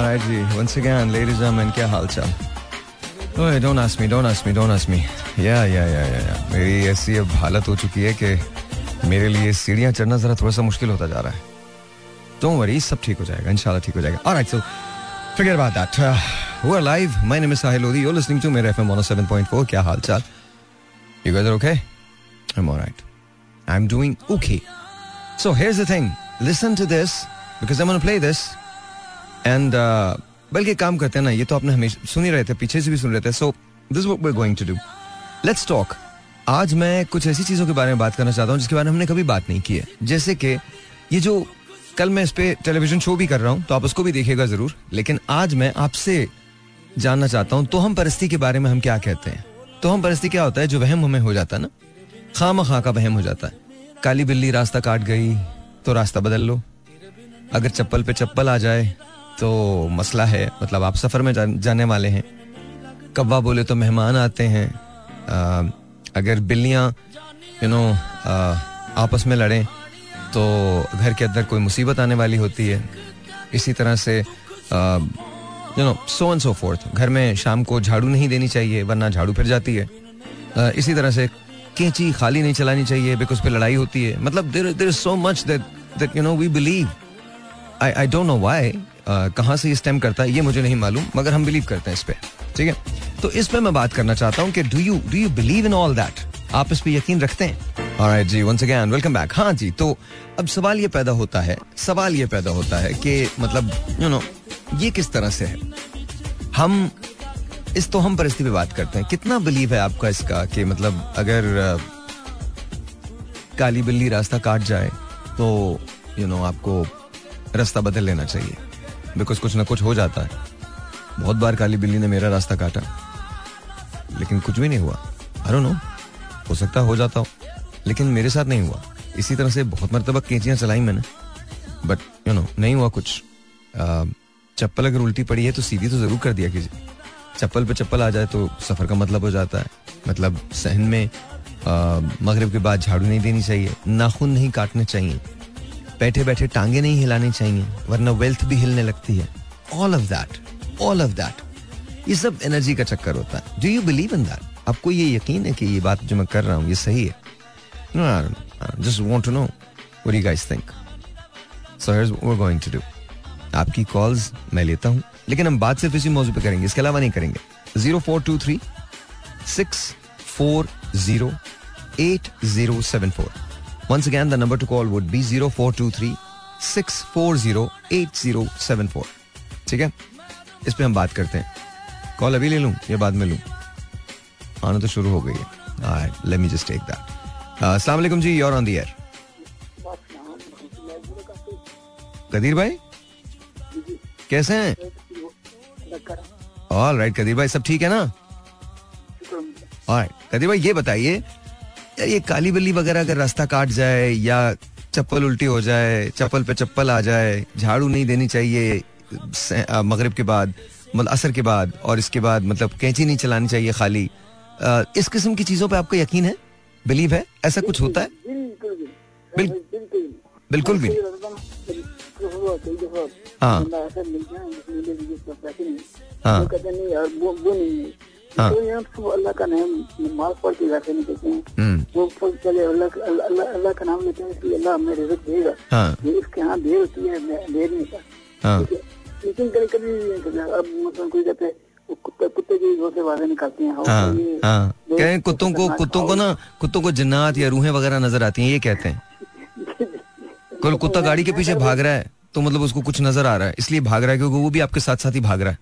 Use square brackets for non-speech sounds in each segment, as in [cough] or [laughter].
Alright ji, once again, ladies and gentlemen, क्या हाल चाल? ओए, ask me, don't ask me, don't ask me. Yeah, yeah, yeah, yeah, yeah. मेरी ऐसी अब हालत हो चुकी है कि मेरे लिए सीढ़ियाँ चढ़ना जरा थोड़ा सा मुश्किल होता जा रहा है. Don't worry, सब ठीक हो जाएगा, इंशाल्लाह ठीक हो जाएगा. Alright, so forget about that. Uh, we're live. My name is Sahil Lodi. You're listening to मेरे FM 107.4. क्या हाल चाल? You guys are okay? I'm alright. I'm doing okay. So here's the thing. Listen to this because I'm going to play this. And uh, बल्कि काम करते हैं ना ये तो आपने हमेशा सुन ही रहे थे पीछे से भी सुन रहे थे so this what we going to do let's talk आज मैं कुछ ऐसी चीज़ों के बारे में बात करना चाहता हूँ जिसके बारे में हमने कभी बात नहीं की है। जैसे कि ये जो कल मैं इस पे टेलीविज़न शो भी कर रहा हूँ तो आप उसको भी देखिएगा ज़रूर लेकिन आज मैं आपसे जानना चाहता हूँ तो हम परस्ती के बारे में हम क्या कहते हैं? तो हम परस्ती क्या होता है जो वहम हमें हो जाता है ना? खाम खा का वहम हो जाता है। काली बिल्ली रास्ता काट गई तो रास्ता बदल लो। अगर चप्पल पे चप्पल आ जाए तो मसला है मतलब आप सफ़र में जाने वाले हैं। कब्बा बोले तो मेहमान आते हैं। आ, अगर बिल्लियाँ यू नो आपस में लड़ें तो घर के अंदर कोई मुसीबत आने वाली होती है। इसी तरह से you know so and so forth घर में शाम को झाड़ू नहीं देनी चाहिए वरना झाड़ू फिर जाती है। आ, इसी तरह से कैंची खाली नहीं चलानी चाहिए बिकॉज़ पे लड़ाई होती है। मतलब देर देर so much that that you know we believe I I don't know why कहाँ से ये स्टेम करता है, ये मुझे नहीं मालूम, मगर हम बिलीव करते हैं इस पर ठीक है? तो इस पर मैं बात करना चाहता हूँ कि do you do you believe in all that आप इस पे यकीन रखते हैं? Alright जी वंस अगेन वेलकम बैक हाँ जी तो अब सवाल ये पैदा होता है, सवाल ये पैदा होता है कि मतलब यू नो ये किस तरह से है? हम, इस तो हम परिस्थिति पे बात करते हैं। कितना बिलीव है आपका इसका कि मतलब अगर काली बिल्ली रास्ता काट जाए तो यू नो आपको रास्ता बदल लेना चाहिए। बिकॉज़ कुछ ना कुछ हो जाता है। बहुत बार काली बिल्ली ने मेरा रास्ता काटा, लेकिन कुछ भी नहीं हुआ। अरे नो हो सकता हो जाता हो, लेकिन मेरे साथ नहीं हुआ। इसी तरह से बहुत मरतबा कैंचियाँ चलाई मैंने बट यू नो नहीं हुआ कुछ। चप्पल अगर उल्टी पड़ी है तो सीधी तो ज़रूर कर दिया कीजिए। चप्पल पे चप्पल आ जाए तो सफ़र का मतलब हो जाता है। मतलब सहन में मगरब के बाद झाड़ू नहीं देनी चाहिए, नाखून नहीं काटने चाहिए। बैठे बैठे टांगे नहीं हिलानी चाहिए, वरना वेल्थ भी हिलने लगती है। All of that all of that ये सब एनर्जी का चक्कर होता है। Do you believe in that आपको ये यकीन है कि ये बात जो मैं कर रहा हूँ, ये सही है? Just want to know guys think? So here's what we're going to do. आपकी कॉल्स मैं लेता हूँ, लेकिन हम बात सिर्फ़ इसी मौजूद पे करेंगे, इसके अलावा नहीं करेंगे। Zero four two three six four zero eight zero seven four Once again, the number to call would be 0423 640 8074. ठीक है? इस पे हम बात करते हैं। कॉल अभी ले लूँ या बाद में लूँ? आना तो शुरू हो गई है। Let me just take that अस्सलाम वालेकुम जी you're on the air Qadeer भाई? कैसे हैं? ऑल राइट कदीर भाई सब ठीक है ना? ऑल राइट कदीर भाई ये बताइए ये काली बिल्ली वगैरह अगर रास्ता काट जाए या चप्पल उल्टी हो जाए चप्पल पे चप्पल आ जाए झाड़ू नहीं देनी चाहिए मगरिब के बाद मतलब असर के बाद और इसके बाद मतलब कैंची नहीं चलानी चाहिए खाली आ, इस किस्म की चीज़ों पे आपको यकीन है? बिलीव है? ऐसा कुछ होता है? बिल्कुल भी। हाँ हाँ। हाँ। तो अल्लाह का नाम के हैं हम्म। वो चले अल्लाह अल्लाह अल्लाह का नाम लेते हैं इसलिए अल्लाह हमें रिजक देगा हाँ। इसके यहाँ देर होती है देर नहीं का हाँ। लेकिन कभी कभी अब मतलब कोई कहते कुत्ते कुत्ते की से बाहर निकालते हैं हाँ, हाँ. कहें कुत्तों को कुत्तों को ना कुत्तों को जन्नात या रूहें वगैरह नज़र आती हैं ये कहते हैं कोई कुत्ता गाड़ी के पीछे भाग रहा है तो मतलब उसको कुछ नज़र आ रहा है इसलिए भाग रहा है क्योंकि वो भी आपके साथ साथ ही भाग रहा है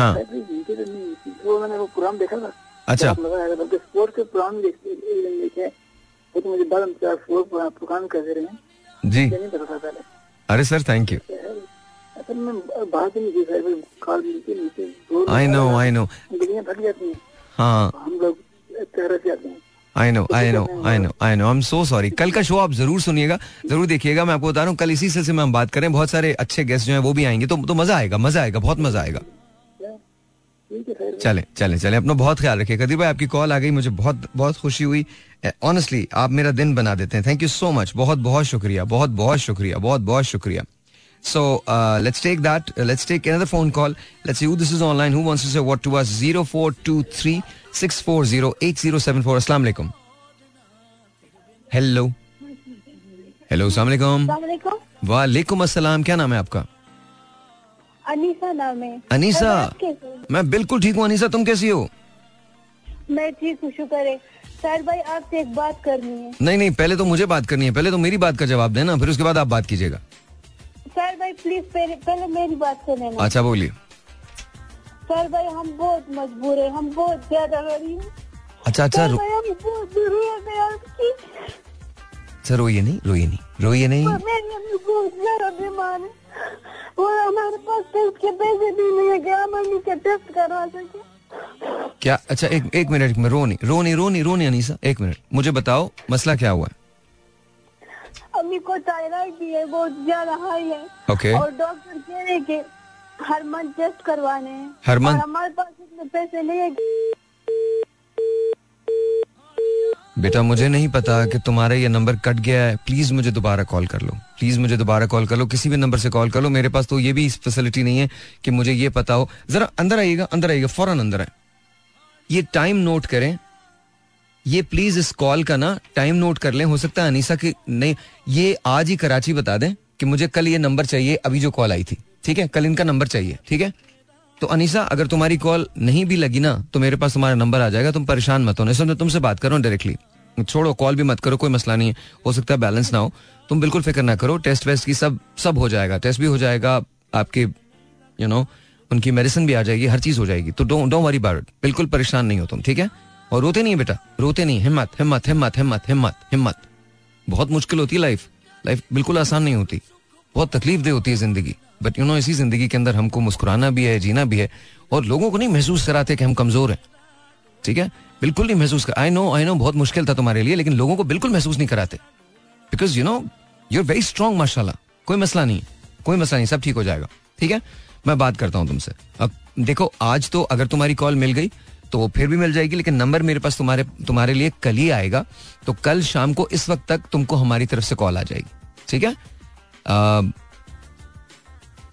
हाँ। वो मैंने वो पुरान देखा था। अच्छा। स्पोर्ट के पुरान देखे वो तो मुझे बाद पुरान कह दे रहे हैं। जी। नहीं पता था पहले। अरे sir thank you I know I know हैं हम लोग से I know I know I know I know I am so sorry कल का शो आप ज़रूर सुनिएगा ज़रूर देखिएगा। मैं आपको बता रहा हूँ कल इसी सिलसिले में हम बात करें बहुत सारे अच्छे गेस्ट जो हैं वो भी आएँगे। तो तो मज़ा आएगा मज़ा आएगा बहुत मज़ा आएगा। चले चले चले अपना बहुत ख्याल रखिए कदीर भाई आपकी कॉल आ गई मुझे बहुत बहुत खुशी हुई ऑनेस्टली आप मेरा दिन बना देते हैं थैंक यू सो मच बहुत बहुत शुक्रिया बहुत बहुत शुक्रिया बहुत बहुत शुक्रिया So uh, let's take that. Uh, let's take another phone call. Let's see who this is online. Who wants to say what to us? Zero four two three six four zero eight zero seven four. Assalamu alaikum. Hello. Hello सलाम वालेकुम अस्सलाम क्या नाम है आपका अनीसा नाम है। अनीसा? मैं बिल्कुल ठीक हूँ। अनीसा तुम कैसी हो? मैं ठीक हूँ शुक्र है। सर भाई आपसे एक बात करनी है। नहीं नहीं पहले तो मुझे बात करनी है। पहले तो मेरी बात का जवाब देना फिर उसके बाद आप बात कीजिएगा। सर भाई प्लीज़ पहले पहले मेरी बात सुने अच्छा बोलिए। सर भाई हम बहुत मजबूर है हम बहुत ज़्यादा गरीब अच्छा अच्छा सर भाई हम बहुत ज़रूरत है आपकी सर रोइए नहीं रोइए नहीं रोइए नहीं। मेरी बहुत ज़्यादा बीमार है। और हमारे पास टेस्ट के पैसे भी नहीं है कि हम अम्मी टेस्ट करवा सके। क्या? अच्छा एक एक मिनट में रोनी रोनी रोनी नहीं रो नहीं रो नहीं अनीसा एक मिनट मुझे बताओ मसला क्या हुआ? है अम्मी को थायराइड भी है बहुत ज़्यादा हाई है। ओके और डॉक्टर कह रहे कि हर मंथ टेस्ट करवाने हैं। हर? और हमारे पास इतने पैसे नहीं है कि- बेटा, मुझे नहीं पता कि तुम्हारा ये नंबर कट गया है। प्लीज़ मुझे दोबारा कॉल कर लो। प्लीज़ मुझे दोबारा कॉल कर लो। किसी भी नंबर से कॉल कर लो। मेरे पास तो ये भी फैसिलिटी नहीं है कि मुझे ये पता हो। जरा अंदर आइएगा अंदर आइएगा, फ़ौरन अंदर आए। ये टाइम नोट करें। ये प्लीज़ इस कॉल का ना टाइम नोट कर लें। हो सकता है अनिसा की नहीं, ये आज ही कराची बता दें कि मुझे कल ये नंबर चाहिए। अभी जो कॉल आई थी। ठीक है? कल इनका नंबर चाहिए। ठीक है? तो अनिसा, अगर तुम्हारी कॉल नहीं भी लगी ना तो मेरे पास तुम्हारा नंबर आ जाएगा। तुम परेशान मत होने। तुमसे बात करो डायरेक्टली छोड़ो कॉल भी मत करो, कोई मसला नहीं है। हो सकता है बैलेंस ना हो। तुम बिल्कुल फ़िक्र ना करो टेस्ट वेस्ट की सब सब हो जाएगा। टेस्ट भी हो जाएगा, आपके यू नो उनकी मेडिसिन भी आ जाएगी, हर चीज़ हो जाएगी। तो डोंट डोंट वरी अबाउट बिल्कुल परेशान नहीं हो तुम, ठीक है? और रोते नहीं बेटा, रोते नहीं, हिम्मत हिम्मत हिम्मत हिम्मत हिम्मत हिम्मत। बहुत मुश्किल होती है लाइफ लाइफ बिल्कुल आसान नहीं होती। बहुत तकलीफ़ दे होती है ज़िंदगी। बट यू नो इसी ज़िंदगी के अंदर हमको मुस्कुराना भी है, जीना भी है। और लोगों को नहीं महसूस कराते कि हम कमज़ोर हैं, ठीक है? बिल्कुल नहीं महसूस कर आई नो आई नो बहुत मुश्किल था तुम्हारे लिए, लेकिन लोगों को बिल्कुल महसूस नहीं कराते। Because you know you are very strong माशाला कोई मसला नहीं, कोई मसला नहीं, सब ठीक हो जाएगा। ठीक है? मैं बात करता हूँ तुमसे। अब देखो, आज तो अगर तुम्हारी कॉल मिल गई तो फिर भी मिल जाएगी, लेकिन नंबर मेरे पास तुम्हारे तुम्हारे लिए कल ही आएगा। तो कल शाम को इस वक्त तक तुमको हमारी तरफ़ से कॉल आ जाएगी। ठीक है?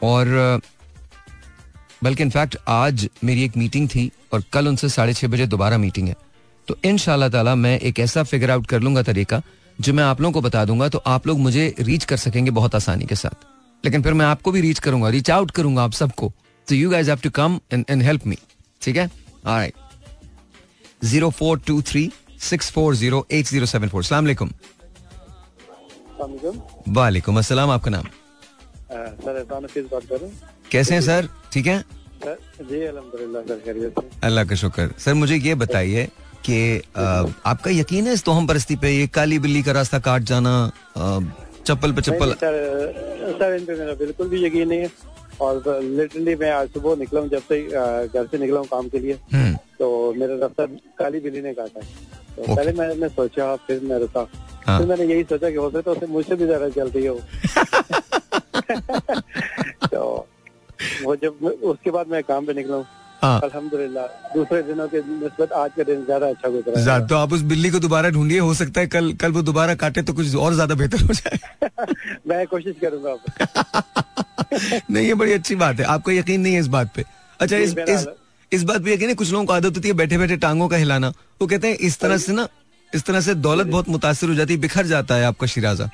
और, बल्कि इनफैक्ट आज मेरी एक मीटिंग थी और कल उनसे साढ़े छह बजे दोबारा मीटिंग है। तो इन ताला मैं एक ऐसा फिगर आउट कर लूँगा तरीका जो मैं आप लोगों को बता दूँगा तो आप लोग मुझे रीच कर सकेंगे बहुत आसानी के साथ। लेकिन फिर मैं आपको भी रीच करूँगा रीच आउट करूँगा आप सबको। तो you guys have to come and help me ठीक है? Alright zero four two three six four zero eight zero seven four सलाम वालेकुम अस्सलाम आपका नाम? सर बात कर? रहे हैं कैसे हैं सर ठीक है? जी अल्हम्दुलिल्लाह सर अल्लाह का शुक्र। सर मुझे ये बताइए कि आपका यकीन है इस तोहम परस्ती पे ये काली बिल्ली का रास्ता काट जाना चप्पल पे चप्पल? सर सर इन पे मेरा बिल्कुल भी यकीन नहीं है। और लिटरली मैं आज सुबह निकला हूँ जब से घर से निकला हूँ काम के लिए। हम्म, तो मेरा रास्ता काली बिल्ली ने काटा है। तो. पहले मैंने सोचा फिर मैं रुका। हाँ। फिर मैंने यही सोचा कि हो सकता है मुझसे भी ज़्यादा चल रही हो। [laughs] [laughs] तो वो जब उसके बाद मैं काम पे निकला हूँ। हाँ। अल्हम्दुलिल्लाह दूसरे दिनों के निस्बत आज का दिन ज़्यादा अच्छा गुजरा तो आप उस बिल्ली को दोबारा ढूंढिए हो सकता है कल कल वो दोबारा काटे तो कुछ और ज़्यादा बेहतर हो जाए। [laughs] मैं कोशिश करूँगा [laughs] नहीं ये बड़ी अच्छी बात है आपको यकीन नहीं है इस बात पे। अच्छा इस इस इस बात पे यकीन है कुछ लोगों को आदत होती है बैठे बैठे टांगों का हिलाना। वो कहते हैं इस तरह से ना इस तरह से दौलत बहुत मुतासर हो जाती है बिखर जाता है आपका शिराजा।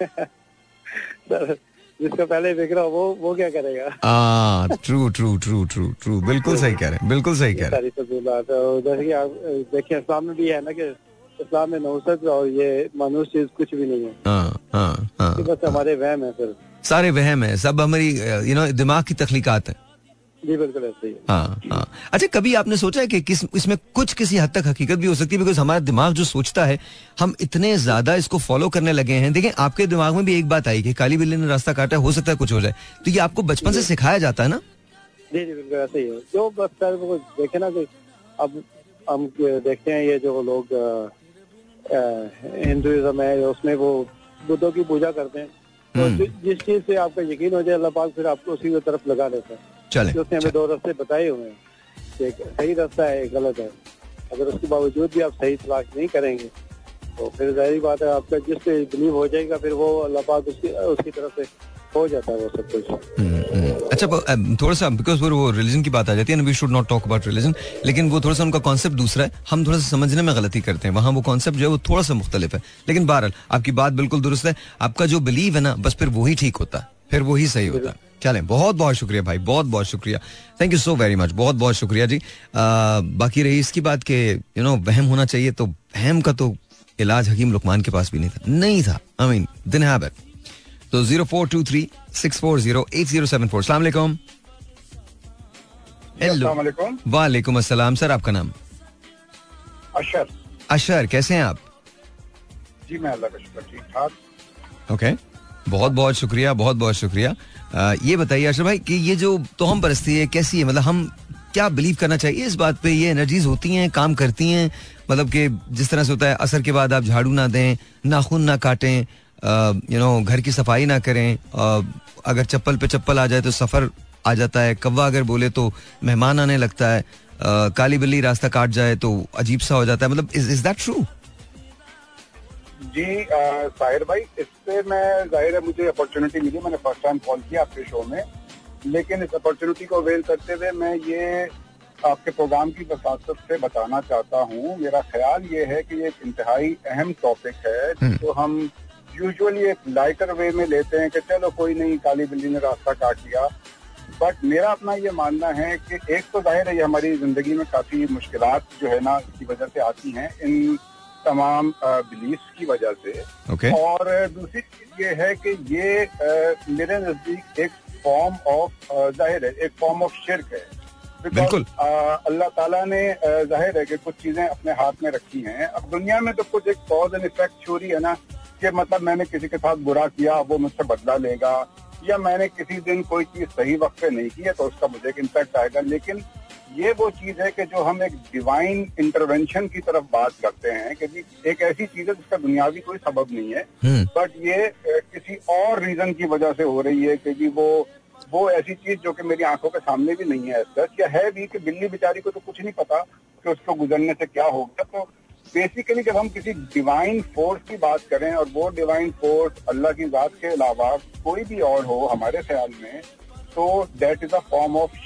[laughs] जिसको पहले बिक रहा वो वो क्या करेगा? True true true true true बिल्कुल सही कह रहे हैं बिल्कुल सही कह रहे हैं। तो जैसे कि आप देखिए इस्लाम में भी है ना कि इस्लाम में नौसत और ये मानूस चीज़ कुछ भी नहीं है। हैं हाँ हाँ हाँ बस हमारे वहम है सर सारे वहम है सब हमारी यू नो दिमाग की तखलीकात है। जी बिल्कुल ऐसे ही हाँ। हाँ अच्छा कभी आपने सोचा है कि किस इसमें कुछ किसी हद तक हकीकत भी हो सकती है? बिकॉज़ हमारा दिमाग जो सोचता है हम इतने ज़्यादा इसको फॉलो करने लगे हैं। देखें आपके दिमाग में भी एक बात आई कि काली बिल्ली ने रास्ता काटा हो सकता है कुछ हो जाए। तो ये आपको बचपन से सिखाया जाता है ना? जी जी बिल्कुल ऐसे ही है। जो बस देखे ना अब हम देखते हैं ये जो लोग हिंदुइज्म है उसमें वो बुद्धों की पूजा करते हैं। तो हम्म। जिस चीज़ से आपका यकीन हो जाए अल्लाह पाक फिर आपको उसी की तरफ़ लगा देता है। चले। उसने हमें दो रास्ते बताए हुए हैं एक सही रास्ता है एक गलत है। अगर उसके बावजूद भी आप सही तलाश नहीं करेंगे तो फिर ज़ाहिर बात है आपका जिस पे बिलीव हो जाएगा फिर वो अल्लाह पाक उसकी उसकी तरफ़ से हो जाता है वो सब कुछ। हम्म, हम्म। अच्छा थोड़ा सा बिकॉज़ वो रिलीजन की बात आ जाती है we should not talk about religion लेकिन वो थोड़ा सा उनका कॉन्सेप्ट दूसरा है। हम थोड़ा सा समझने में गलती करते हैं। वहाँ वो कॉन्सेप्ट जो है वो थोड़ा सा मुख्तलिफ़ है। लेकिन बहरहाल आपकी बात बिल्कुल दुरुस्त है। आपका जो बिलीव है ना बस फिर वही ठीक होता। है फिर वही सही होता। है चलें बहुत बहुत शुक्रिया भाई बहुत बहुत शुक्रिया। Thank you so very much बहुत बहुत शुक्रिया जी। अ, बाकी रही इसकी बात के यू नो वहम होना चाहिए तो वहम का तो इलाज हकीम लुकमान के पास भी नहीं था। नहीं था। आई मीन दिन इट तो zero four two three six four zero eight zero seven four. सलाम हेलो वालेकुम अस्सलाम। सर आपका नाम? अशर। अशर कैसे हैं आप? जी मैं अल्लाह का शुक्र ठीक ठाक। ओके बहुत बहुत शुक्रिया बहुत बहुत शुक्रिया। अ, ये बताइए अशर भाई कि ये जो तोहम परस्ती है कैसी है? मतलब हम क्या बिलीव करना चाहिए इस बात पे? ये एनर्जीज होती हैं काम करती हैं? मतलब कि जिस तरह से होता है असर के बाद आप झाड़ू ना दें नाखून ना काटें यू नो घर की सफ़ाई ना करें। अगर चप्पल पे चप्पल आ जाए तो सफ़र आ जाता है। कौवा अगर बोले तो मेहमान आने लगता है। काली बिल्ली रास्ता काट जाए तो अजीब सा हो जाता है। मतलब इज़ दैट ट्रू जी साहिर भाई इससे मैं ज़ाहिर है मुझे अपॉर्चुनिटी मिली। मैंने फ़र्स्ट टाइम कॉल किया आपके शो में। लेकिन इस अपॉर्चुनिटी को अवेल करते हुए मैं ये आपके प्रोग्राम की वसात से बताना चाहता हूँ। मेरा ख्याल ये है कि ये एक इंतहाई अहम टॉपिक है। जिसको हम यूजुअली एक लाइटर वे में लेते हैं कि चलो कोई नहीं काली बिल्ली ने रास्ता काट लिया। बट मेरा अपना ये मानना है कि एक तो ज़ाहिर है ये हमारी ज़िंदगी में काफ़ी मुश्किल जो है ना इसकी वजह से आती हैं इन तमाम बिलीफ की वजह से। ओके और दूसरी चीज़ ये है कि ये अ, मेरे नज़दीक एक फॉर्म ऑफ़ ज़ाहिर है एक फॉर्म ऑफ़ शिरक है। बिल्कुल। अल्लाह ताला ने ज़ाहिर है कि कुछ चीज़ें अपने हाथ में रखी हैं। अब दुनिया में तो कुछ एक कॉज एंड इफ़ेक्ट थ्योरी है ना कि मतलब मैंने किसी के साथ बुरा किया वो मुझसे बदला लेगा या मैंने किसी दिन कोई चीज़ सही वक्त पे नहीं की है तो उसका मुझे एक इम्पैक्ट आएगा। लेकिन ये वो चीज़ है कि जो हम एक डिवाइन इंटरवेंशन की तरफ़ बात करते हैं कि जी एक ऐसी चीज़ है जिसका दुनियावी कोई सबब नहीं है हम्म। बट ये किसी और रीजन की वजह से हो रही है कि जी वो वो ऐसी चीज़ जो कि मेरी आँखों के सामने भी नहीं है सच या है भी कि बिल्ली बेचारी को तो कुछ नहीं पता कि उसको गुजरने से क्या होगा तो बेसिकली जब हम किसी डिवाइन फोर्स की बात करें और वो डिवाइन फोर्स अल्लाह की बात के अलावा कोई भी और हो हमारे ख्याल में तो that is a form of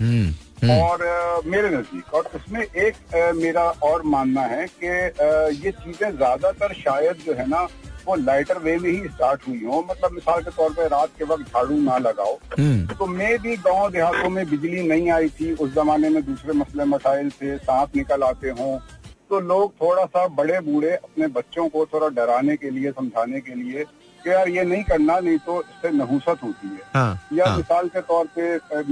hmm hmm. और अ, मेरे नज़दीक। और उसमें एक अ, मेरा और मानना है कि अ, ये चीज़ें ज़्यादातर शायद जो है ना वो लाइटर वे में ही स्टार्ट हुई हो। मतलब मिसाल के तौर पे रात के वक्त झाड़ू ना लगाओ। हम्म। तो मे भी गाँव देहातों में बिजली नहीं आई थी। उस जमाने में दूसरे मसले मसाइल थे सांप निकल आते हों। तो लोग थोड़ा सा बड़े बूढ़े अपने बच्चों को थोड़ा डराने के लिए समझाने के लिए कि यार ये नहीं करना नहीं तो इससे नहुसत होती है। हाँ या हाँ। मिसाल के तौर पे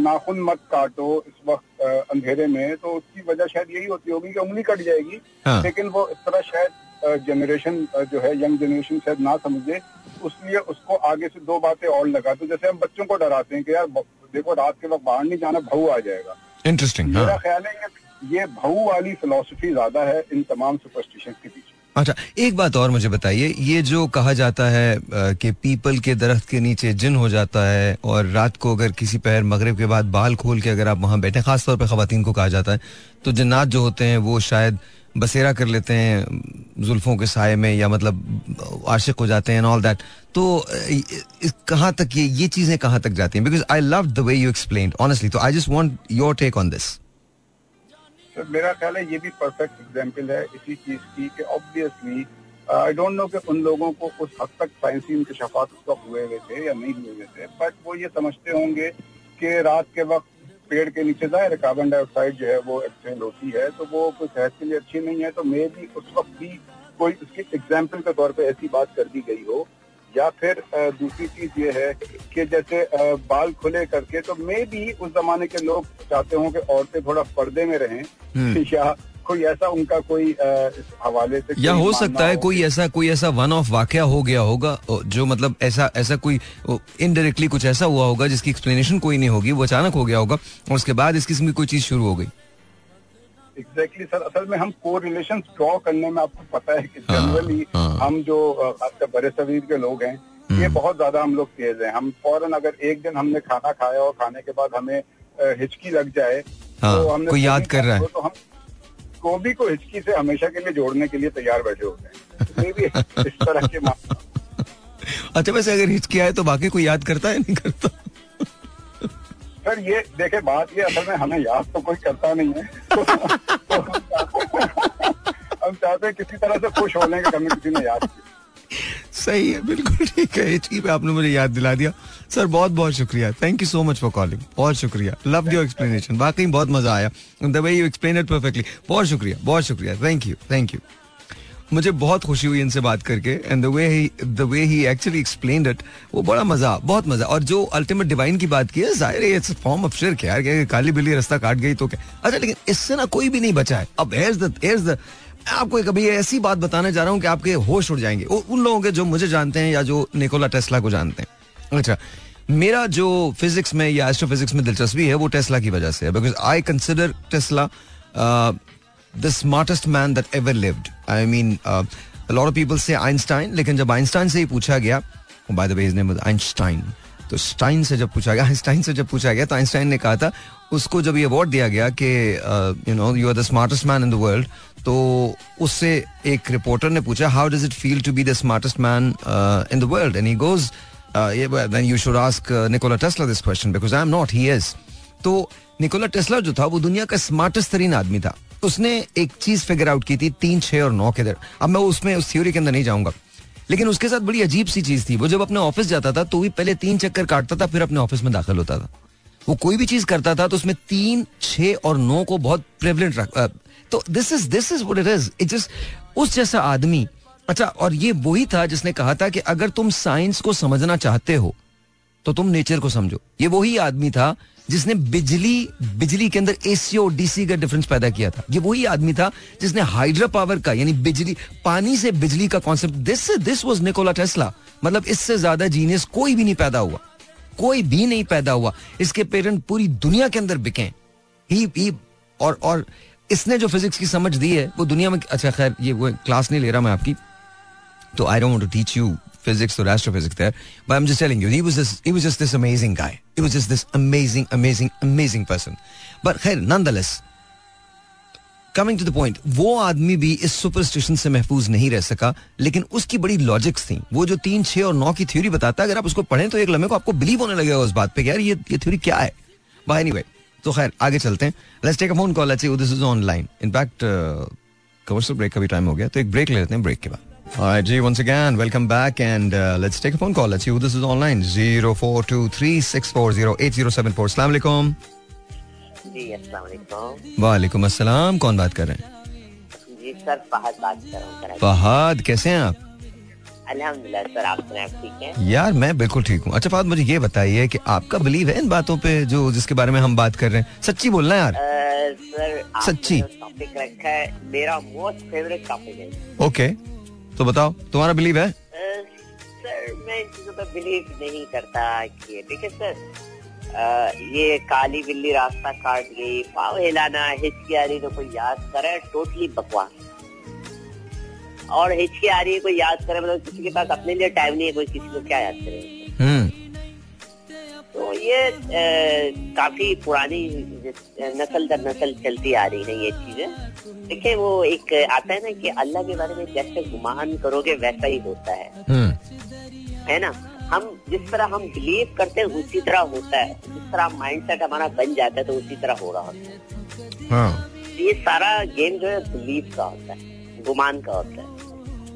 नाखून मत काटो इस वक्त अंधेरे में तो उसकी वजह शायद यही होती होगी कि उंगली कट जाएगी। हाँ। लेकिन वो इस तरह शायद जनरेशन जो है यंग जनरेशन शायद ना समझे उसलिए उसको आगे से दो बातें और लगा तो जैसे हम बच्चों को डराते हैं कि यार देखो रात के वक्त बाहर नहीं जाना भाऊ आ जाएगा। इंटरेस्टिंग मेरा हाँ ख्याल है ये भाऊ वाली फिलोसफी ज़्यादा है इन तमाम सुपरस्टिशन के पीछे। अच्छा एक बात और मुझे बताइए, ये जो कहा जाता है कि पीपल के दरख्त के नीचे जिन हो जाता है और रात को अगर किसी पहर मगरब के बाद बाल खोल के अगर आप वहाँ बैठे खास तौर पे खवातीन को कहा जाता है तो जन्नात जो होते हैं वो शायद बसेरा कर लेते हैं जुल्फों के साय में या मतलब आशिक हो जाते हैं ऑल दैट तो कहाँ तक ये ये चीज़ें कहाँ तक जाती हैं? Because I love the way you explain honestly तो I just want your take on this तो मेरा ख्याल है ये भी परफेक्ट एग्ज़ाम्पल है इसी चीज़ की कि ऑब्वियसली आई डोंट नो कि उन लोगों को उस हद तक साइंसी इंकशाफात उस वक्त हुए हुए थे या नहीं हुए हुए थे बट वो ये समझते होंगे कि रात के वक्त पेड़ के नीचे जाए कार्बन डाइऑक्साइड जो है वो एक्सहेल होती है तो वो कोई सेहत के लिए अच्छी नहीं है तो मे भी उस वक्त भी कोई उसकी एग्ज़ाम्पल के तौर पर ऐसी बात कर दी गई हो या फिर दूसरी चीज़ ये है कि जैसे बाल खुले करके तो मे भी उस जमाने के लोग चाहते हों कि औरतें थोड़ा पर्दे में रहें हम्म। [laughs] या कोई ऐसा उनका कोई हवाले से या हो सकता है कोई ऐसा कोई ऐसा वन ऑफ़ वाकया हो गया होगा जो मतलब ऐसा ऐसा कोई इनडायरेक्टली कुछ ऐसा हुआ होगा जिसकी एक्सप्लेनेशन कोई नहीं होगी वो अचानक हो गया होगा और उसके बाद इस किस्म की कोई चीज़ शुरू हो गई एग्जैक्टली सर असल में हम को रिलेशन ड्रॉ करने में आपको पता है कि हाँ, जनरली हाँ। हम जो खासकर बड़े शरीर के लोग हैं ये बहुत ज़्यादा हम लोग तेज हैं। हम फ़ौरन अगर एक दिन हमने खाना खाया और खाने के बाद हमें हिचकी लग जाए हाँ, तो हमने कोई याद कर रहा है। तो हम गोभी को हिचकी से हमेशा के लिए जोड़ने के लिए तैयार बैठे होते हैं। ये भी इस तरह के [laughs] अच्छा वैसे अगर हिचकी आए तो बाकी कोई याद करता है? नहीं करता? सर ये देखे बात ये असल में हमें याद तो कोई करता नहीं है। [laughs] तो, हम चाहते हैं किसी तरह से खुश होने के हमें किसी ने याद सही है बिल्कुल ठीक है। हिचकी पे आपने मुझे याद दिला दिया। सर बहुत बहुत शुक्रिया। Thank you so much for calling बहुत शुक्रिया। लव योर एक्सप्लेनेशन वाकई बहुत मज़ा आया। The way you explain it perfectly बहुत शुक्रिया बहुत शुक्रिया। थैंक यू थैंक यू मुझे बहुत खुशी हुई इनसे बात करके and the way he the way he actually explain it वो बड़ा मज़ा, बहुत मज़ा। और जो अल्टीमेट डिवाइन की बात की है, ज़ाहिर है इट्स फॉर्म ऑफ़ शिरक यार क्या काली बिल्ली रास्ता काट गई तो क्या? अच्छा लेकिन इससे ना कोई भी नहीं बचा है। अब हेयर्स द हेयर्स द आपको कभी ऐसी बात बताने जा रहा हूँ कि आपके होश उड़ जाएँगे। उन लोगों के जो मुझे जानते हैं या जो निकोला टेस्ला को जानते हैं। अच्छा मेरा जो फिजिक्स में या एस्ट्रोफिजिक्स में दिलचस्पी है, वो टेस्ला की वजह से है। Because I consider Tesla the smartest man that ever lived I mean lot of people से आइंस्टाइन लेकिन जब आइंस्टाइन से ही पूछा गया by the way his name Einstein तो स्टाइन से जब पूछा गया [laughs] आइंस्टाइन से जब पूछा गया तो आइंस्टाइन ने कहा था, उसको जब ये अवार्ड दिया गया कि you know you are the smartest man in the world तो उससे एक रिपोर्टर ने पूछा how does it feel to be the smartest man in the world and he goes then you should ask Nikola Tesla this question because I am not he is तो Nikola Tesla जो था, वो दुनिया का smartest तरीन आदमी था। उसने एक चीज़ फिगर आउट की थी, तीन, छह और नौ के दर। अब मैं उसमें, उस थ्योरी के अंदर नहीं जाऊँगा। लेकिन उसके साथ बड़ी अजीब सी चीज़ थी। वो जब अपने ऑफ़िस जाता था तो भी पहले तीन चक्कर काटता था, फिर अपने ऑफ़िस में दाखिल होता था। वो कोई भी चीज़ करता था तो उसमें तीन, छह और नौ को बहुत प्रेवलेंट रख तो this is this is it is it उस जैसा आदमी अच्छा और ये वही था जिसने कहा था कि अगर तुम साइंस को समझना चाहते हो तो तुम नेचर को समझो। ये वही आदमी था जिसने बिजली बिजली के अंदर एसी और डीसी का डिफरेंस पैदा किया था। ये वही आदमी था जिसने हाइड्रा पावर का यानी बिजली पानी से बिजली का concept this this was Nikola Tesla मतलब इससे ज़्यादा जीनियस कोई भी नहीं पैदा हुआ। कोई भी नहीं पैदा हुआ। इसके पेरेंट पूरी दुनिया के अंदर बिके। ही, ही और और इसने जो फिजिक्स की समझ दी है वो दुनिया में अच्छा खैर ये वो क्लास नहीं ले रहा मैं आपकी। तो I don't teach you physics or astrophysics there, but I'm just telling you, he was this, he was just this amazing guy. He was just this amazing, amazing, amazing person. But खैर, nonetheless, coming to the point वो आदमी भी इस superstition से महफूज नहीं रह सका लेकिन उसकी बड़ी लॉजिक्स थी। वो जो तीन छह और नौ की थ्योरी बताता है अगर आप उसको पढ़ें तो एक लम्हे को आपको बिलीव होने लगेगा उस बात पे यार ये ये थ्योरी क्या है। बाय एनीवे तो खैर आगे चलते हैं। Let's take a phone call this is online in fact commercial break का भी टाइम हो गया तो एक ब्रेक ले लेते हैं ब्रेक के बाद। Alright, G, once again, welcome back and uh, let's take a phone call. Let's see who this is online. 0423640874. Assalamu alaikum. जी अस्सलाम वालेकुम वालेकुम अस्सलाम कौन बात कर रहे हैं? जी सर फहद बात कर रहा हूँ फहद कैसे हैं आप? अल्हम्दुलिल्लाह सर आप ठीक हैं? यार मैं बिल्कुल ठीक हूँ। अच्छा फहद मुझे ये बताइए कि आपका बिलीव है इन बातों पे जो जिसके बारे में हम बात कर रहे हैं? सच्ची बोलना यार। अ, सर सच्ची? टॉपिक रखा है मेरा मोस्ट फेवरेट टॉपिक है। ओके तो बताओ तुम्हारा बिलीव है? सर मैं इन चीज़ों पर बिलीव नहीं करता कि देखिए सर ये काली बिल्ली रास्ता काट गई पाव हिलाना हिचकी आ रही तो कोई याद करे टोटली बकवास। और हिचकी आ रही है कोई याद करे मतलब किसी के पास अपने लिए टाइम नहीं है कोई किसी को क्या याद करे हम्म। तो ये काफ़ी पुरानी नस्ल दर नस्ल चलती आ रही है ये चीज़ें। देखिए वो एक आता है ना कि अल्लाह के बारे में जैसे गुमान करोगे वैसा ही होता है। हम्म। है ना? हम जिस तरह हम बिलीव करते हैं उसी तरह होता है। जिस तरह माइंड सेट हमारा बन जाता है तो उसी तरह हो रहा होता है। हाँ। तो ये सारा गेम जो है बिलीव का होता है गुमान का होता है।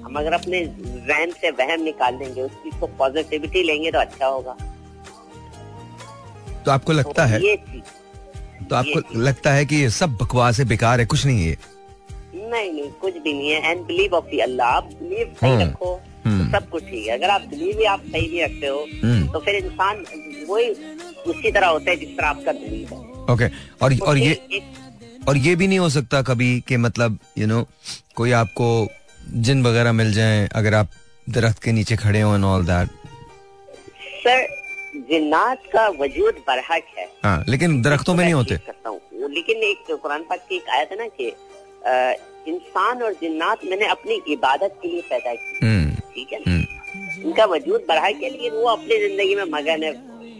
हम अगर अपने वहम से वहम निकाल देंगे उस चीज़ को पॉजिटिविटी लेंगे तो अच्छा होगा। तो आपको लगता है? तो आपको लगता है कि ये सब बकवास है बेकार है कुछ नहीं है? नहीं नहीं कुछ भी नहीं है। एंड बिलीव ऑफ़ दी अल्लाह आप बिलीव सही हम्म, रखो हम्म। तो सब कुछ ठीक है। अगर आप बिलीव ही आप सही नहीं रखते हो हम्म। तो फिर इंसान वही उसी तरह होता है जिस तरह आपका बिलीव है। ओके और तो और ये और ये भी नहीं हो सकता कभी कि मतलब यू नो कोई आपको जिन वगैरह मिल जाए अगर आप दरख्त के नीचे खड़े हो एंड ऑल दैट सर जिन्नात का वजूद बरहक है। हाँ लेकिन दरख्तों में नहीं होते। करता हूँ। लेकिन एक कुरान पाक की एक आयत है ना कि इंसान और जिन्नात मैंने अपनी इबादत के लिए पैदा की। हम्म ठीक है? ना हम्म। इनका वजूद बढ़ा के लिए वो अपनी ज़िंदगी में मगन है।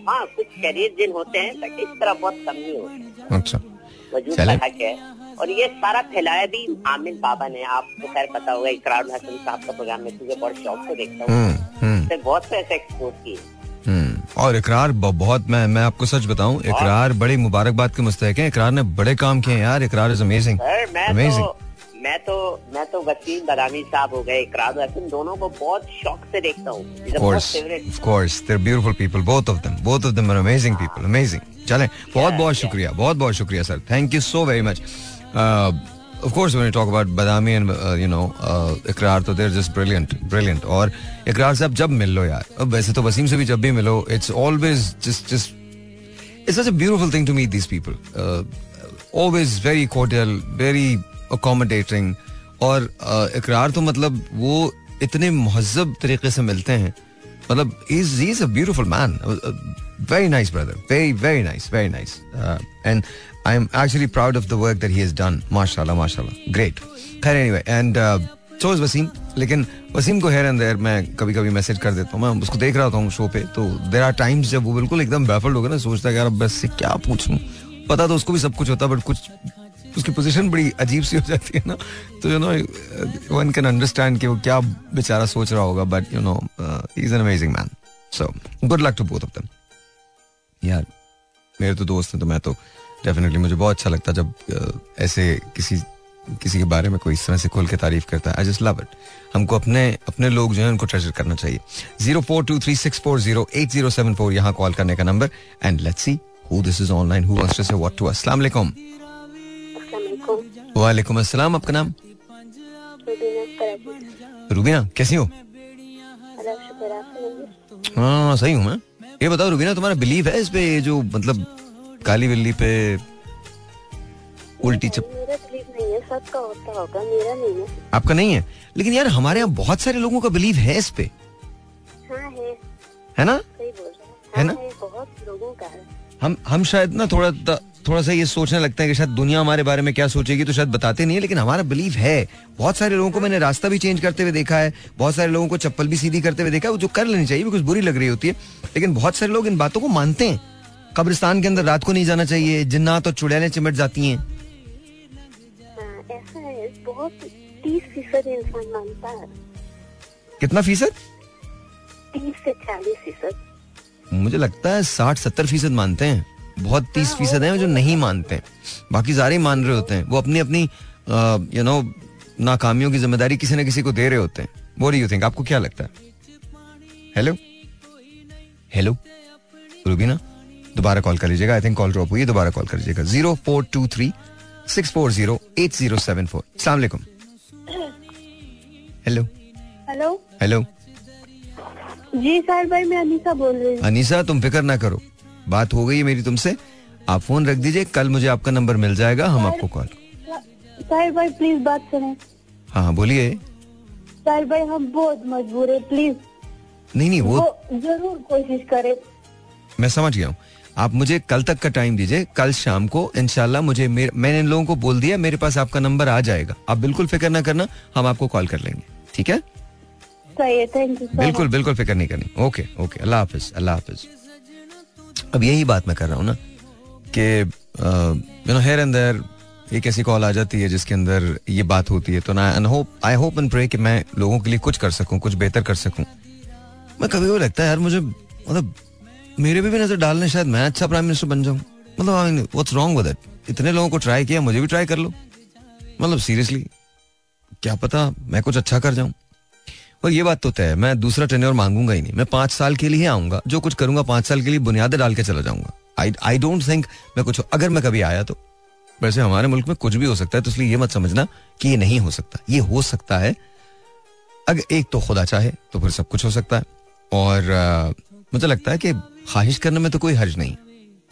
हाँ कुछ शरीर जिन होते हैं बट इस तरह बहुत कम ही होते हैं। अच्छा। वजूद चले। बढ़ा के है। और ये सारा फैलाया भी आमिर बाबा ने। आपको खैर पता होगा इकरार हसन साहब का प्रोग्राम में तुझे बहुत शौक से देखता हूँ। हम्म बहुत पैसे एक्सपोर्ट किए। और इकरार बहुत मैं मैं आपको सच बताऊँ इकरार बड़ी मुबारकबाद के मुस्तक है। इकरार ने बड़े काम किए यार। इकरार इज़ अमेजिंग अमेजिंग तो मैं तो मैं तो वसीम बदामी साहब हो गए इकरार। हसन दोनों को बहुत शौक से देखता हूँ. चलें बहुत बहुत शुक्रिया बहुत बहुत शुक्रिया sir. Thank you so very much of course when you talk about badami and uh, you know uh, इकरार तो they're just brilliant brilliant और इकरार साहब जब मिल लो यार अब वैसे तो वसीम से भी जब भी मिलो it's always just just it's such a beautiful thing to meet these people uh, always very cordial very accommodating और uh, इकरार तो मतलब वो इतने महजब तरीके से मिलते हैं मतलब beautiful man very nice brother very very nice very nice and I am actually proud of the work that he done माशाल्लाह माशाल्लाह ग्रेट खैर एनीवे एंड सो वसीम लेकिन वसीम को हेयर एंड मैं कभी कभी मैसेज कर देता हूँ। मैं उसको देख रहा था हूँ शो पे। तो देर आर टाइम्स जब वो बिल्कुल एकदम बैफल्ड हो गया ना सोचता है यार बस से क्या पूछूँ? पता तो उसको भी सब कुछ होता है बट कुछ उसकी पोजीशन बड़ी अजीब सी हो जाती है ना। तो you know one can understand कि वो क्या बेचारा सोच रहा होगा but you know is an amazing man so good luck to both of them यार मेरे तो दोस्त हैं तो मैं तो डेफिनेटली मुझे बहुत अच्छा लगता है जब uh, ऐसे किसी किसी के बारे में कोई इस तरह से खुल के तारीफ़ करता है। आई जस्ट लव इट हमको अपने अपने लोग जो है उनको ट्रेजर करना चाहिए। Zero four two three six four zero eight zero seven four यहाँ कॉल करने का number and let's see who this is online who wants to say what to अस्सलाम वालेकुम वालेकुम अस्सलाम आपका नाम? रूबीना कैसी हो? हाँ सही हूँ मैं। ये बताओ रूबीना तुम्हारा बिलीव है इस पे जो मतलब काली बिल्ली पे उल्टी चप नहीं है आपका नहीं है? लेकिन यार हमारे यहाँ बहुत सारे लोगों का बिलीव है इस पे। हाँ है। है ना? हैं ना? बहुत लोगों का है। हम हम शायद ना थोड़ा थोड़ा सा ये सोचने लगते हैं कि शायद दुनिया हमारे बारे में क्या सोचेगी तो शायद बताते नहीं है लेकिन हमारा बिलीव है। बहुत सारे लोगों को मैंने रास्ता भी चेंज करते हुए देखा है बहुत सारे लोगों को चप्पल भी सीधी करते हुए देखा है वो जो कर लेनी चाहिए बिकॉज़ बुरी लग रही होती है। लेकिन बहुत सारे लोग इन बातों को मानते हैं। कब्रिस्तान के अंदर रात को नहीं जाना चाहिए जिन्नात और चुड़ैलें चिमट जाती हैं। हाँ, ऐसा है बहुत इंसान मानता है। कितना फ़ीसद? तीस से चालीस फ़ीसद। मुझे लगता है साठ सत्तर फ़ीसद मानते हैं। बहुत तीस फ़ीसद हैं जो नहीं मानते बाकी सारे मान रहे होते हैं। वो अपनी अपनी यू नो नाकामियों की ज़िम्मेदारी किसी न किसी को दे रहे होते हैं। वो यू थिंक आपको क्या लगता है? हेलो हेलो रूबीना दोबारा कॉल कर लीजिएगा। आई थिंक कॉल ड्रॉप हुई है दोबारा कॉल कर लीजिएगा। Zero four two three six four zero eight zero seven four सलामकुम हेलो हेलो हेलो जी सर भाई मैं अनीसा बोल रही हूँ। अनीसा तुम फ़िक्र ना करो। बात हो गई है मेरी तुमसे। आप फ़ोन रख दीजिए कल मुझे आपका नंबर मिल जाएगा हम आपको कॉल। साहिर भाई प्लीज़ बात करें। हाँ हाँ बोलिए। साहिर भाई हम बहुत मजबूर है प्लीज़ नहीं नहीं वो वो ज़रूर कोशिश करे। मैं समझ गया हूँ। आप मुझे कल तक का टाइम दीजिए कल शाम को इनशाला मुझे मेरे, मैंने इन लोगों को बोल दिया मेरे पास आपका नंबर आ जाएगा। आप बिल्कुल फ़िक्र ना करना हम आपको कॉल कर लेंगे। ठीक है? सही है थैंक यू बिल्कुल बिल्कुल फ़िक्र नहीं करनी। ओके ओके अल्लाह हाफिज अल्लाह हाफिज। अब यही बात मैं कर रहा हूँ ना, कि you know here and there एक ऐसी कॉल आ जाती है जिसके अंदर ये बात होती है। तो ना I hope I hope and pray कि मैं लोगों के लिए कुछ कर सकूँ, कुछ बेहतर कर सकूँ। मैं कभी कभी लगता है, यार, मुझे मतलब मेरे पे भी नज़र डालने शायद मैं अच्छा प्राइम मिनिस्टर बन जाऊँ। मतलब I what's wrong with it इतने लोगों को ट्राई किया, मुझे भी ट्राई कर लो। मतलब सीरियसली क्या पता मैं कुछ अच्छा कर जाऊँ? और ये बात तो तय है मैं दूसरा टेन्योर मांगूँगा ही नहीं। मैं पाँच साल के लिए आऊँगा जो कुछ करूँगा पाँच साल के लिए बुनियादें डाल के चला जाऊँगा। आई आई डोंट थिंक मैं कुछ अगर मैं कभी आया तो। वैसे हमारे मुल्क में कुछ भी हो सकता है तो इसलिए ये मत समझना कि ये नहीं हो सकता। ये हो सकता है अगर एक तो खुदा चाहे तो फिर सब कुछ हो सकता है। और आ, मुझे लगता है कि ख्वाहिश करने में तो कोई हर्ज नहीं।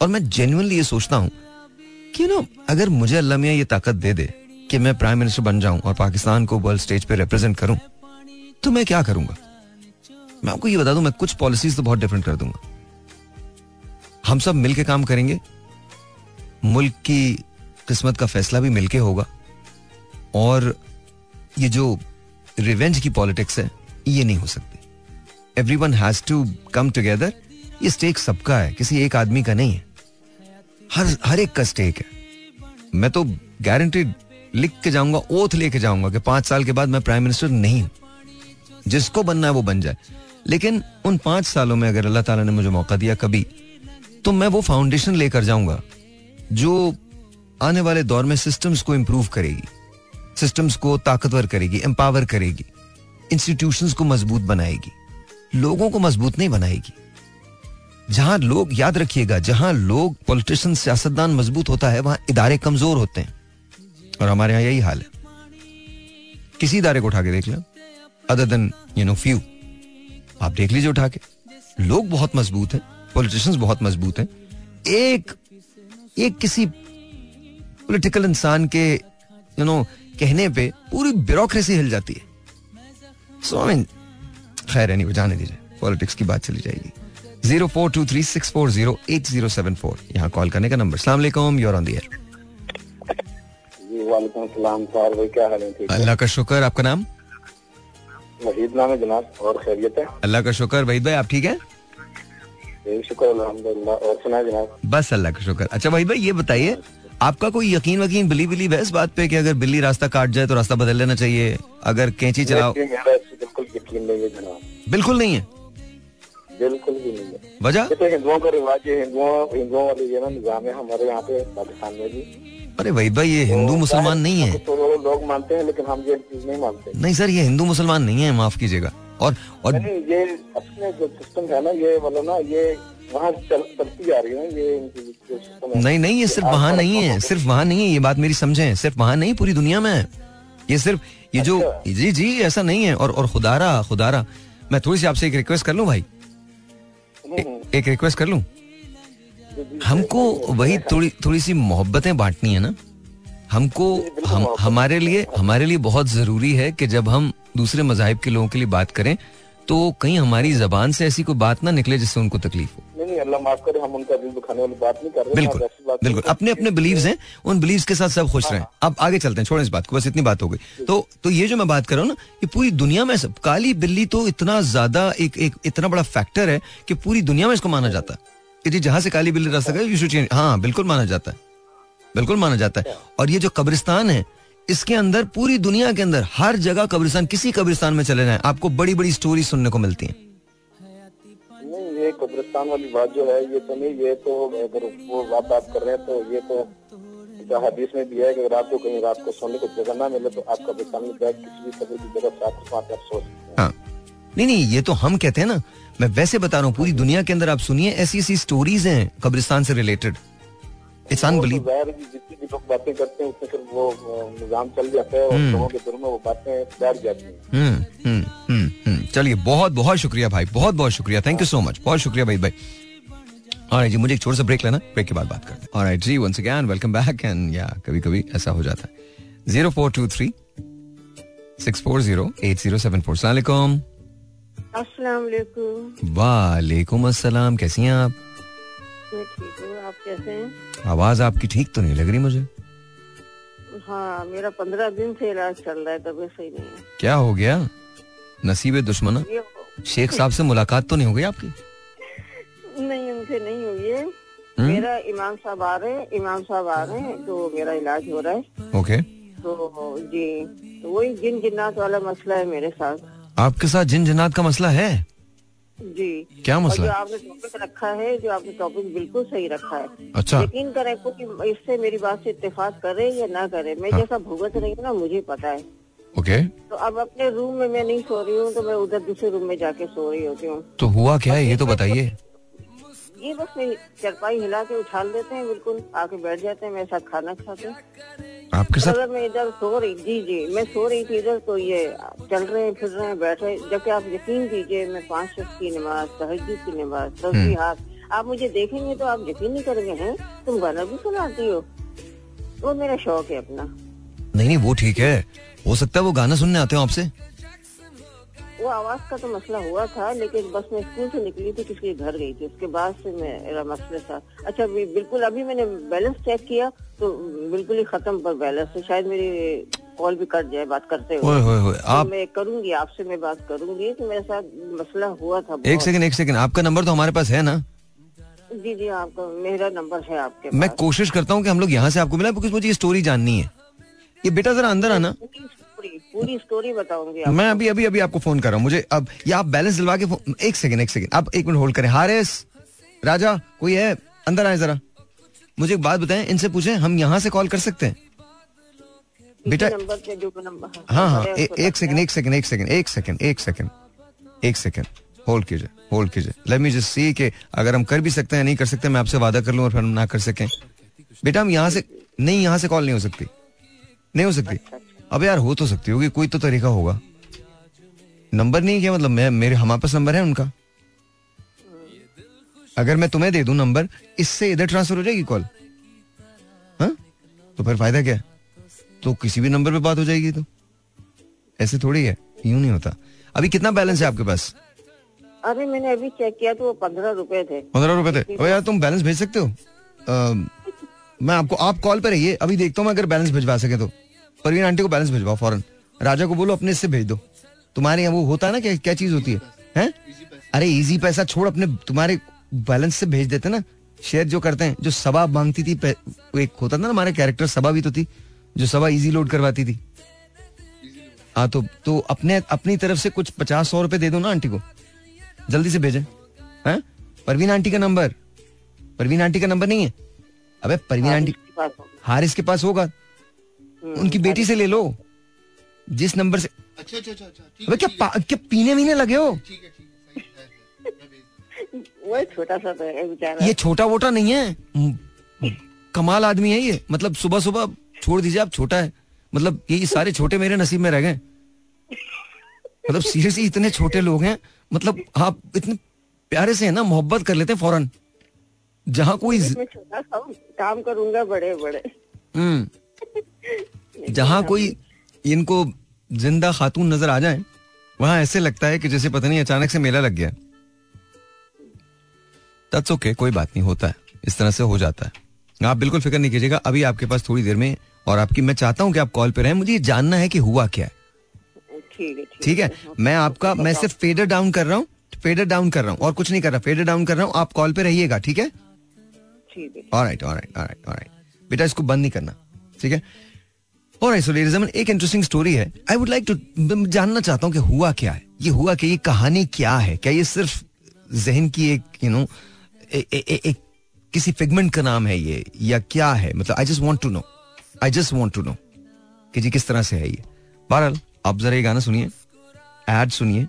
और मैं जेन्यनली ये सोचता हूँ कि नो अगर मुझे अल्लाह मियाँ ये ताकत दे दे कि मैं प्राइम मिनिस्टर बन जाऊँ और पाकिस्तान को वर्ल्ड स्टेज पे रिप्रेजेंट करूँ तो मैं क्या करूँगा? मैं आपको ये बता दूँ, मैं कुछ पॉलिसीज़ तो बहुत डिफरेंट कर दूँगा। हम सब मिलके काम करेंगे। मुल्क की किस्मत का फैसला भी मिलके होगा। और ये जो रिवेंज की पॉलिटिक्स है, ये नहीं हो सकती। Everyone has to come together ये स्टेक सबका है, किसी एक आदमी का नहीं है। हर हर एक का स्टेक है। मैं तो गारंटीड लिख के जाऊँगा ओथ लेके जाऊँगा कि पाँच साल के बाद मैं प्राइम मिनिस्टर नहीं हूँ। जिसको बनना है वो बन जाए। लेकिन उन पाँच सालों में अगर अल्लाह ताला ने मुझे मौका दिया कभी तो मैं वो फाउंडेशन लेकर जाऊँगा, जो आने वाले दौर में सिस्टम्स को इंप्रूव करेगी सिस्टम्स को ताकतवर करेगी एम्पावर करेगी इंस्टीट्यूशंस को मज़बूत बनाएगी, लोगों को मज़बूत नहीं बनाएगी। जहाँ लोग याद रखिएगा, जहाँ लोग पॉलिटिशियन सियासतदान मज़बूत होता है, वहाँ इदारे कमज़ोर होते हैं। और हमारे यहाँ यही हाल है। किसी इदारे को उठा के देख लें। Other than you know few आप देख लीजिए उठा के। लोग बहुत मज़बूत हैं पॉलिटिशियंस बहुत मज़बूत हैं। एक एक किसी पॉलिटिकल इंसान के यू नो कहने पे पूरी ब्यूरोक्रेसी हिल जाती है। सो आई मीन खैर नहीं जाने दीजिए। पॉलिटिक्स की बात चली जाएगी। Zero four two three six four zero eight zero seven four यहाँ कॉल करने का नंबर सलाम योर ऑन दी एयर वालेकुम सलाम सर भाई क्या हाल है। अल्लाह का शुक्र आपका नाम? मजीद नाम है जनाब और खैरियत है। अल्लाह का शुक्र वहीद भाई आप ठीक है? शुक्र और सुना जनाब। बस अल्लाह का शुक्र। अच्छा वहीद भाई ये बताइए आपका कोई यकीन वकीन बिली बिलीव है इस बात पे कि अगर बिल्ली रास्ता काट जाए तो रास्ता बदल लेना चाहिए? अगर कैंची चलाओ बिल्कुल यकीन नहीं है जनाब। बिल्कुल नहीं है? बिल्कुल भी नहीं है। वजह? तो हिंदुओं का रिवाज है हिंदुओं हिंदुओं वाले ये ना निज़ाम है हमारे यहाँ पे पाकिस्तान में भी। अरे वहीद भाई ये हिंदू मुसलमान नहीं है। तो लोग- मानते हैं लेकिन हम ये चीज़ नहीं मानते। नहीं सर ये हिंदू मुसलमान नहीं है माफ़ कीजिएगा। और और नहीं ये अपने जो सिस्टम है ना ये वाला ना ये वहाँ चल, चलती आ रही है ये सिस्टम नहीं नहीं ये सिर्फ़ वहाँ नहीं है सिर्फ़ वहाँ नहीं है ये बात मेरी समझें सिर्फ़ वहाँ नहीं पूरी दुनिया में। है ये सिर्फ़ ये जो अच्छा। जी जी ऐसा नहीं है। और और खुदारा खुदारा मैं थोड़ी सी आपसे एक रिक्वेस्ट कर लूँ भाई? एक रिक्वेस्ट कर लूँ? हमको वही थोड़ी थोड़ी सी मोहब्बतें बांटनी है ना? हमको हम हमारे लिए हमारे लिए बहुत ज़रूरी है कि जब हम दूसरे मजाहब के लोगों के लिए बात करें तो कहीं हमारी जबान से ऐसी कोई बात ना निकले जिससे उनको तकलीफ़ हो। नहीं नहीं अल्लाह माफ़ करे हम उनका दिल दुखाने वाली बात नहीं कर रहे बिल्कुल बिल्कुल। अपने अपने बिलीव हैं उन बिलीव के साथ सब खुश रहें। अब आगे चलते हैं छोड़ें इस बात को बस इतनी बात हो गई। तो तो ये जो मैं बात कर रहा हूँ ना ये पूरी दुनिया में सब काली बिल्ली तो इतना ज़्यादा एक एक इतना बड़ा फैक्टर है कि पूरी दुनिया में इसको माना जाता है। कि जी जहाँ से काली बिल्ली रास्ता गए यू शुड चेंज हाँ बिल्कुल माना जाता है। बिल्कुल माना जाता है। और ये जो कब्रिस्तान है इसके अंदर पूरी दुनिया के अंदर हर जगह कब्रिस्तान किसी कब्रिस्तान में चले जाएँ आपको बड़ी बड़ी स्टोरी सुनने को मिलती हैं। ये कब्रिस्तान वाली बात जो है ये तो नहीं ये तो अगर वो बात आप कर रहे हैं तो ये तो हदीस में भी है कि अगर आपको कहीं रात को सोने को जगह ना मिले तो आप कब्रिस्तान में बैठ किसी भी कब्र की जगह आप सो नहीं नहीं ये तो हम कहते हैं ना। मैं वैसे बता रहा हूँ पूरी दुनिया के अंदर आप सुनिए ऐसी ऐसी स्टोरीज हैं कब्रिस्तान से रिलेटेड इट्स अनबिलीव जितनी भी लोग बातें करते हैं उसमें फिर वो निज़ाम चल जाता है और लोगों के दिल में वो बातें बैठ जाती हैं। हम्म हम्म हम्म चलिए बहुत बहुत शुक्रिया भाई बहुत बहुत शुक्रिया। थैंक यू सो मच बहुत शुक्रिया भाई भाई। और जी मुझे एक छोटा सा ब्रेक लेना ब्रेक के बाद बात करते हैं। और जी once again welcome back and या कभी कभी ऐसा हो जाता है। Zero four two three six four zero eight zero seven four सलाम वालेकुम अस्सलाम कैसी हैं आप? मैं ठीक हूँ आप कैसे हैं? आवाज़ आपकी ठीक तो नहीं लग रही मुझे? हाँ मेरा पंद्रह दिन से इलाज चल रहा है तबीयत सही नहीं है। क्या हो गया? नसीब दुश्मना? शेख साहब से मुलाकात तो नहीं हो गई आपकी? नहीं उनसे नहीं हुई है। हम्म? मेरा इमाम साहब आ रहे हैं इमाम साहब आ रहे हैं तो मेरा इलाज हो रहा है। ओके। तो जी तो वही जिन जिन्नात वाला मसला है मेरे साथ। आपके साथ जिन जिनात का मसला है? जी। क्या मसला जो? आपने टॉपिक रखा है जो आपने टॉपिक बिल्कुल सही रखा है। अच्छा। यकीन करें कि इससे मेरी बात से इतफाक करे या ना करे मैं हाँ। जैसा भुगत रही हूँ ना मुझे पता है। ओके। तो अब अपने रूम में मैं नहीं सो रही हूँ तो मैं उधर दूसरे रूम में जाके सो रही होती हूँ। तो हुआ क्या? है ये तो बताइए। ये बस चरपाई हिला के उछाल देते हैं बिल्कुल आके बैठ जाते हैं मेरे साथ खाना खाते हैं। आपके साथ? अगर मैं इधर सो रही जी जी मैं सो रही थी इधर तो ये चल रहे हैं फिर रहे हैं बैठ रहे जबकि आप यकीन कीजिए मैं पाँच वक्त की नमाज़ तहजीद की नमाज़ तस्बी हाथ आप मुझे देखेंगे तो आप यकीन नहीं करेंगे हैं? तुम गाना भी सुनाती हो? वो मेरा शौक है अपना। नहीं नहीं वो ठीक है। हो सकता है वो गाना सुनने आते हो आपसे। वो आवाज़ का तो मसला हुआ था लेकिन बस मैं स्कूल से निकली थी किसी के घर गई थी। उसके बाद से मेरा मसला था। अच्छा बिल्कुल अभी मैंने बैलेंस चेक किया तो बिल्कुल ही खत्म पर बैलेंस है। शायद मेरी कॉल भी कट जाए बात करते हुए। ओए तो आप मैं करूँगी आपसे मैं बात करूँगी तो मेरे साथ मसला हुआ था एक। सेकंड एक सेकंड आपका नंबर तो हमारे पास है ना? जी जी आपका मेरा नंबर है आपके मैं कोशिश करता हूँ कि हम लोग यहाँ से आपको मिला बिकॉज़ मुझे ये स्टोरी जाननी है। ये बेटा जरा अंदर आना। पूरी स्टोरी पूरी स्टोरी बताऊँगी मैं अभी अभी अभी आपको फ़ोन कर रहा हूँ। मुझे अब ये आप बैलेंस दिलवा के एक सेकंड एक सेकंड आप एक मिनट होल्ड करें। हारिस राजा कोई है? अंदर आए जरा। मुझे एक बात बताएँ इनसे पूछें हम यहाँ से कॉल कर सकते हैं? बेटा- हाँ हाँ है, एक सेकंड एक सेकंड एक सेकंड एक सेकंड एक सेकंड एक सेकंड होल्ड कीजिए होल्ड कीजिए। लेट मी जस्ट सी कि अगर हम कर भी सकते हैं नहीं कर सकते मैं आपसे वादा कर लूँ और फिर हम ना कर सकें। बेटा हम यहाँ से नहीं यहाँ से कॉल नहीं हो सकती। नहीं हो सकती। अब यार हो तो सकती होगी कोई तो तरीका होगा। नंबर नहीं क्या मतलब? मैं मेरे हमारे पास नंबर है उनका? अगर मैं तुम्हें दे दूँ नंबर इससे इधर ट्रांसफ़र हो जाएगी कॉल हाँ? तो फिर फ़ायदा क्या? तो किसी भी नंबर पे बात हो जाएगी तो। ऐसे थोड़ी है यूँ नहीं होता। अभी कितना बैलेंस है आपके पास? अरे मैंने अभी चेक किया तो पंद्रह रुपए थे। पंद्रह रुपए थे। अबे यार तुम बैलेंस भेज सकते हो? अ, मैं आपको आप कॉल पे रहिए अभी देखता हूँ अगर बैलेंस भिजवा सके तो। परवीन आंटी को बैलेंस भिजवाओ फ़ौरन। राजा को बोलो अपने इससे भेज दो। तुम्हारे यहाँ वो होता है ना क्या क्या चीज़ होती है? हैं? अरे इजी पैसा छोड़ अपने तुम्हारे बैलेंस से भेज देते ना। शेयर जो करते हैं जो सभा मांगती थी वो एक होता था ना हमारे कैरेक्टर सभा भी तो थी जो सभा इजी लोड करवाती थी। हाँ तो तो अपने अपनी तरफ़ से कुछ पचास सौ रुपए दे दो ना आंटी को। जल्दी से भेजें। हैं? परवीन आंटी का नंबर परवीन आंटी का नंबर नहीं है? अबे परवीन आंटी पास होगा। हारिस के पास होगा। उनकी बेटी से ले लो। जिस नंबर से अच्छा अच्छा अच्छा अच्छा क्या पा- क्या पीने वीने लगे हो? ठीक है है है, है। वो छोटा सा तो है ये छोटा वोटा नहीं है। कमाल आदमी है ये। मतलब सुबह सुबह छोड़ दीजिए आप छोटा है। मतलब ये सारे छोटे मेरे नसीब में रह गए। मतलब सीरियसली इतने छोटे लोग हैं। मतलब आप इतने प्यारे से है ना मोहब्बत कर लेते हैं फ़ौरन। जहाँ कोई ज- काम करूँगा बड़े बड़े हम्म। जहाँ कोई इनको ज़िंदा खातून नज़र आ जाए वहाँ ऐसे लगता है कि जैसे पता नहीं अचानक से मेला लग गया। दैट्स ओके कोई बात नहीं होता है। इस तरह से हो जाता है। आप बिल्कुल फ़िक्र नहीं कीजिएगा अभी आपके पास थोड़ी देर में और आपकी मैं चाहता हूँ कि आप कॉल पे रहें मुझे जानना है कि हुआ क्या है। ठीक है मैं आपका मैं सिर्फ़ फेडर डाउन कर रहा हूँ फेडर डाउन कर रहा हूँ और कुछ नहीं कर रहा फेडर डाउन कर रहा हूँ आप कॉल पे रहिएगा ठीक है? ठीक है। ऑलराइट ऑलराइट ऑलराइट ऑलराइट बेटा इसको बंद नहीं करना ठीक है? एंड एक इंटरेस्टिंग स्टोरी है। आई वुड लाइक टू जानना चाहता हूँ कि हुआ क्या है। ये हुआ कि ये कहानी क्या है? क्या ये सिर्फ़ जहन की एक यू नो एक किसी फिगमेंट का नाम है ये? या क्या है? मतलब I just want to know I just want to know कि जी किस तरह से है ये। बहरहाल, आप जरा ये गाना सुनिए एड सुनिए,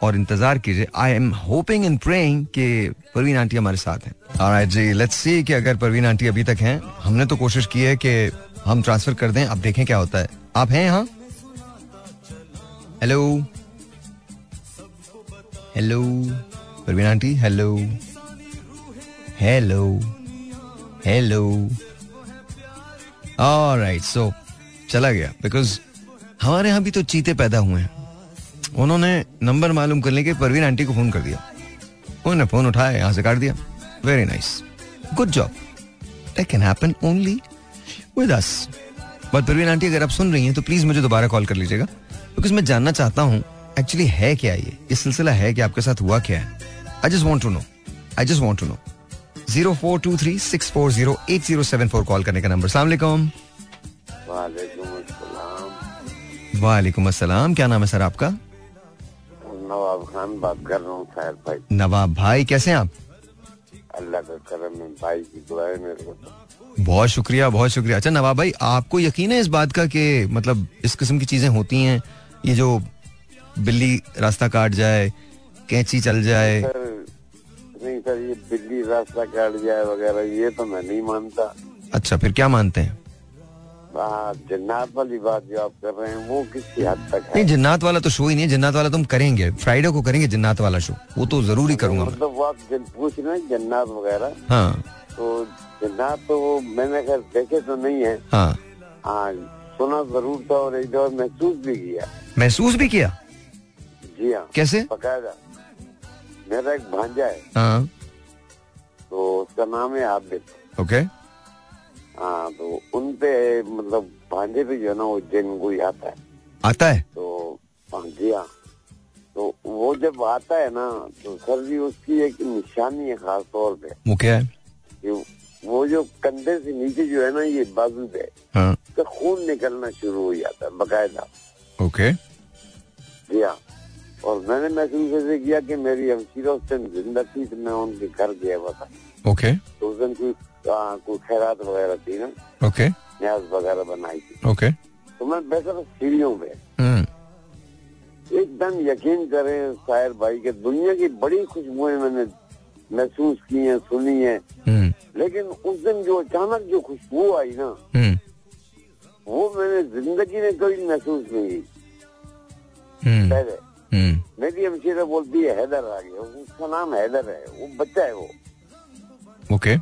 और इंतज़ार कीजिए। I am hoping and praying कि परवीन आंटी हमारे साथ हैं। ऑलराइट जी लेट्स सी कि अगर परवीन आंटी अभी तक हैं, हमने तो कोशिश की है कि हम ट्रांसफ़र कर दें, आप देखें क्या होता है। आप हैं यहाँ? Hello hello Parveen aunty hello hello hello right so चला गया बिकॉज़ हमारे यहाँ भी तो चीते पैदा हुए हैं। उन्होंने नंबर मालूम करने के परवीन आंटी को फ़ोन कर दिया। उन्होंने फ़ोन उठाया, यहाँ से काट दिया। Very nice good job that can happen only with us but Parveen aunty अगर आप सुन रही हैं तो प्लीज़ मुझे दोबारा कॉल कर लीजिएगा। बिकॉज़ मैं जानना चाहता हूँ एक्चुअली है क्या ये? ये सिलसिला है कि आपके साथ हुआ क्या है? I just want to know I just want to know zero four two three six four zero eight zero seven four call करने का नंबर सलामकुम वालेकुम अस्सलाम। वालेकुम अस्सलाम। क्या नाम है सर आपका? नवाब खान बात कर रहा हूँ भाई। नवाब भाई कैसे हैं आप? अल्लाह का करम है भाई की दुआ है मेरे को। तो बहुत शुक्रिया बहुत शुक्रिया। अच्छा नवाब भाई आपको यकीन है इस बात का कि मतलब इस किस्म की चीज़ें होती हैं? ये जो बिल्ली रास्ता काट जाए कैंची चल जाए। सर नहीं सर ये बिल्ली रास्ता काट जाए वगैरह ये तो मैं नहीं मानता। अच्छा फिर क्या मानते हैं हाँ? जन्नत वाली बात जो आप कर रहे हैं वो किसी हद तक है। नहीं जिन्नात वाला तो शो ही नहीं है जिन्नात वाला तुम करेंगे। फ्राइडे को करेंगे जिन्नात वाला शो वो तो ज़रूरी करूँगा मैं। मतलब वो आप पूछ रहे हैं जन्नत वगैरह? हाँ। तो जन्नत तो वो मैंने अगर देखे तो नहीं है। हाँ। हाँ सुना ज़रूर था और एक दौर महसूस भी किया। महसूस भी किया? जी हाँ। कैसे? बकायदा। मेरा एक भांजा है। हाँ। तो उसका नाम है आबिद। ओके। हाँ तो उन पे मतलब भांजे पे जो है ना वो जिन कोई आता है। आता है? तो जी हाँ तो वो जब आता है ना तो सर जी उसकी एक निशानी है खास तौर पे। वो क्या है? कि वो जो कंधे से नीचे जो है ना ये बाजू पे हाँ उसका खून निकलना शुरू हो जाता है बकायदा। ओके। जी हाँ। और मैंने महसूस ऐसे किया कि मेरी हमशीरा उस दिन ज़िंदा थी तो मैं उनके घर गया हुआ था। ओके तो उस दिन आ, कोई खैरात वगैरह थी ना ओके न्याज वगैरह बनाई थी ओके तो मैं था सीढ़ियों पे एकदम यकीन करें शायर भाई के दुनिया की बड़ी खुशबुएँ मैंने महसूस की हैं सुनी हैं लेकिन उस दिन जो अचानक जो खुशबू आई ना वो मैंने ज़िंदगी में कभी महसूस नहीं की पहले मेरी हमशीरा बोलती है हैदर आ गया उसका नाम हैदर है वो बच्चा है वो ओके।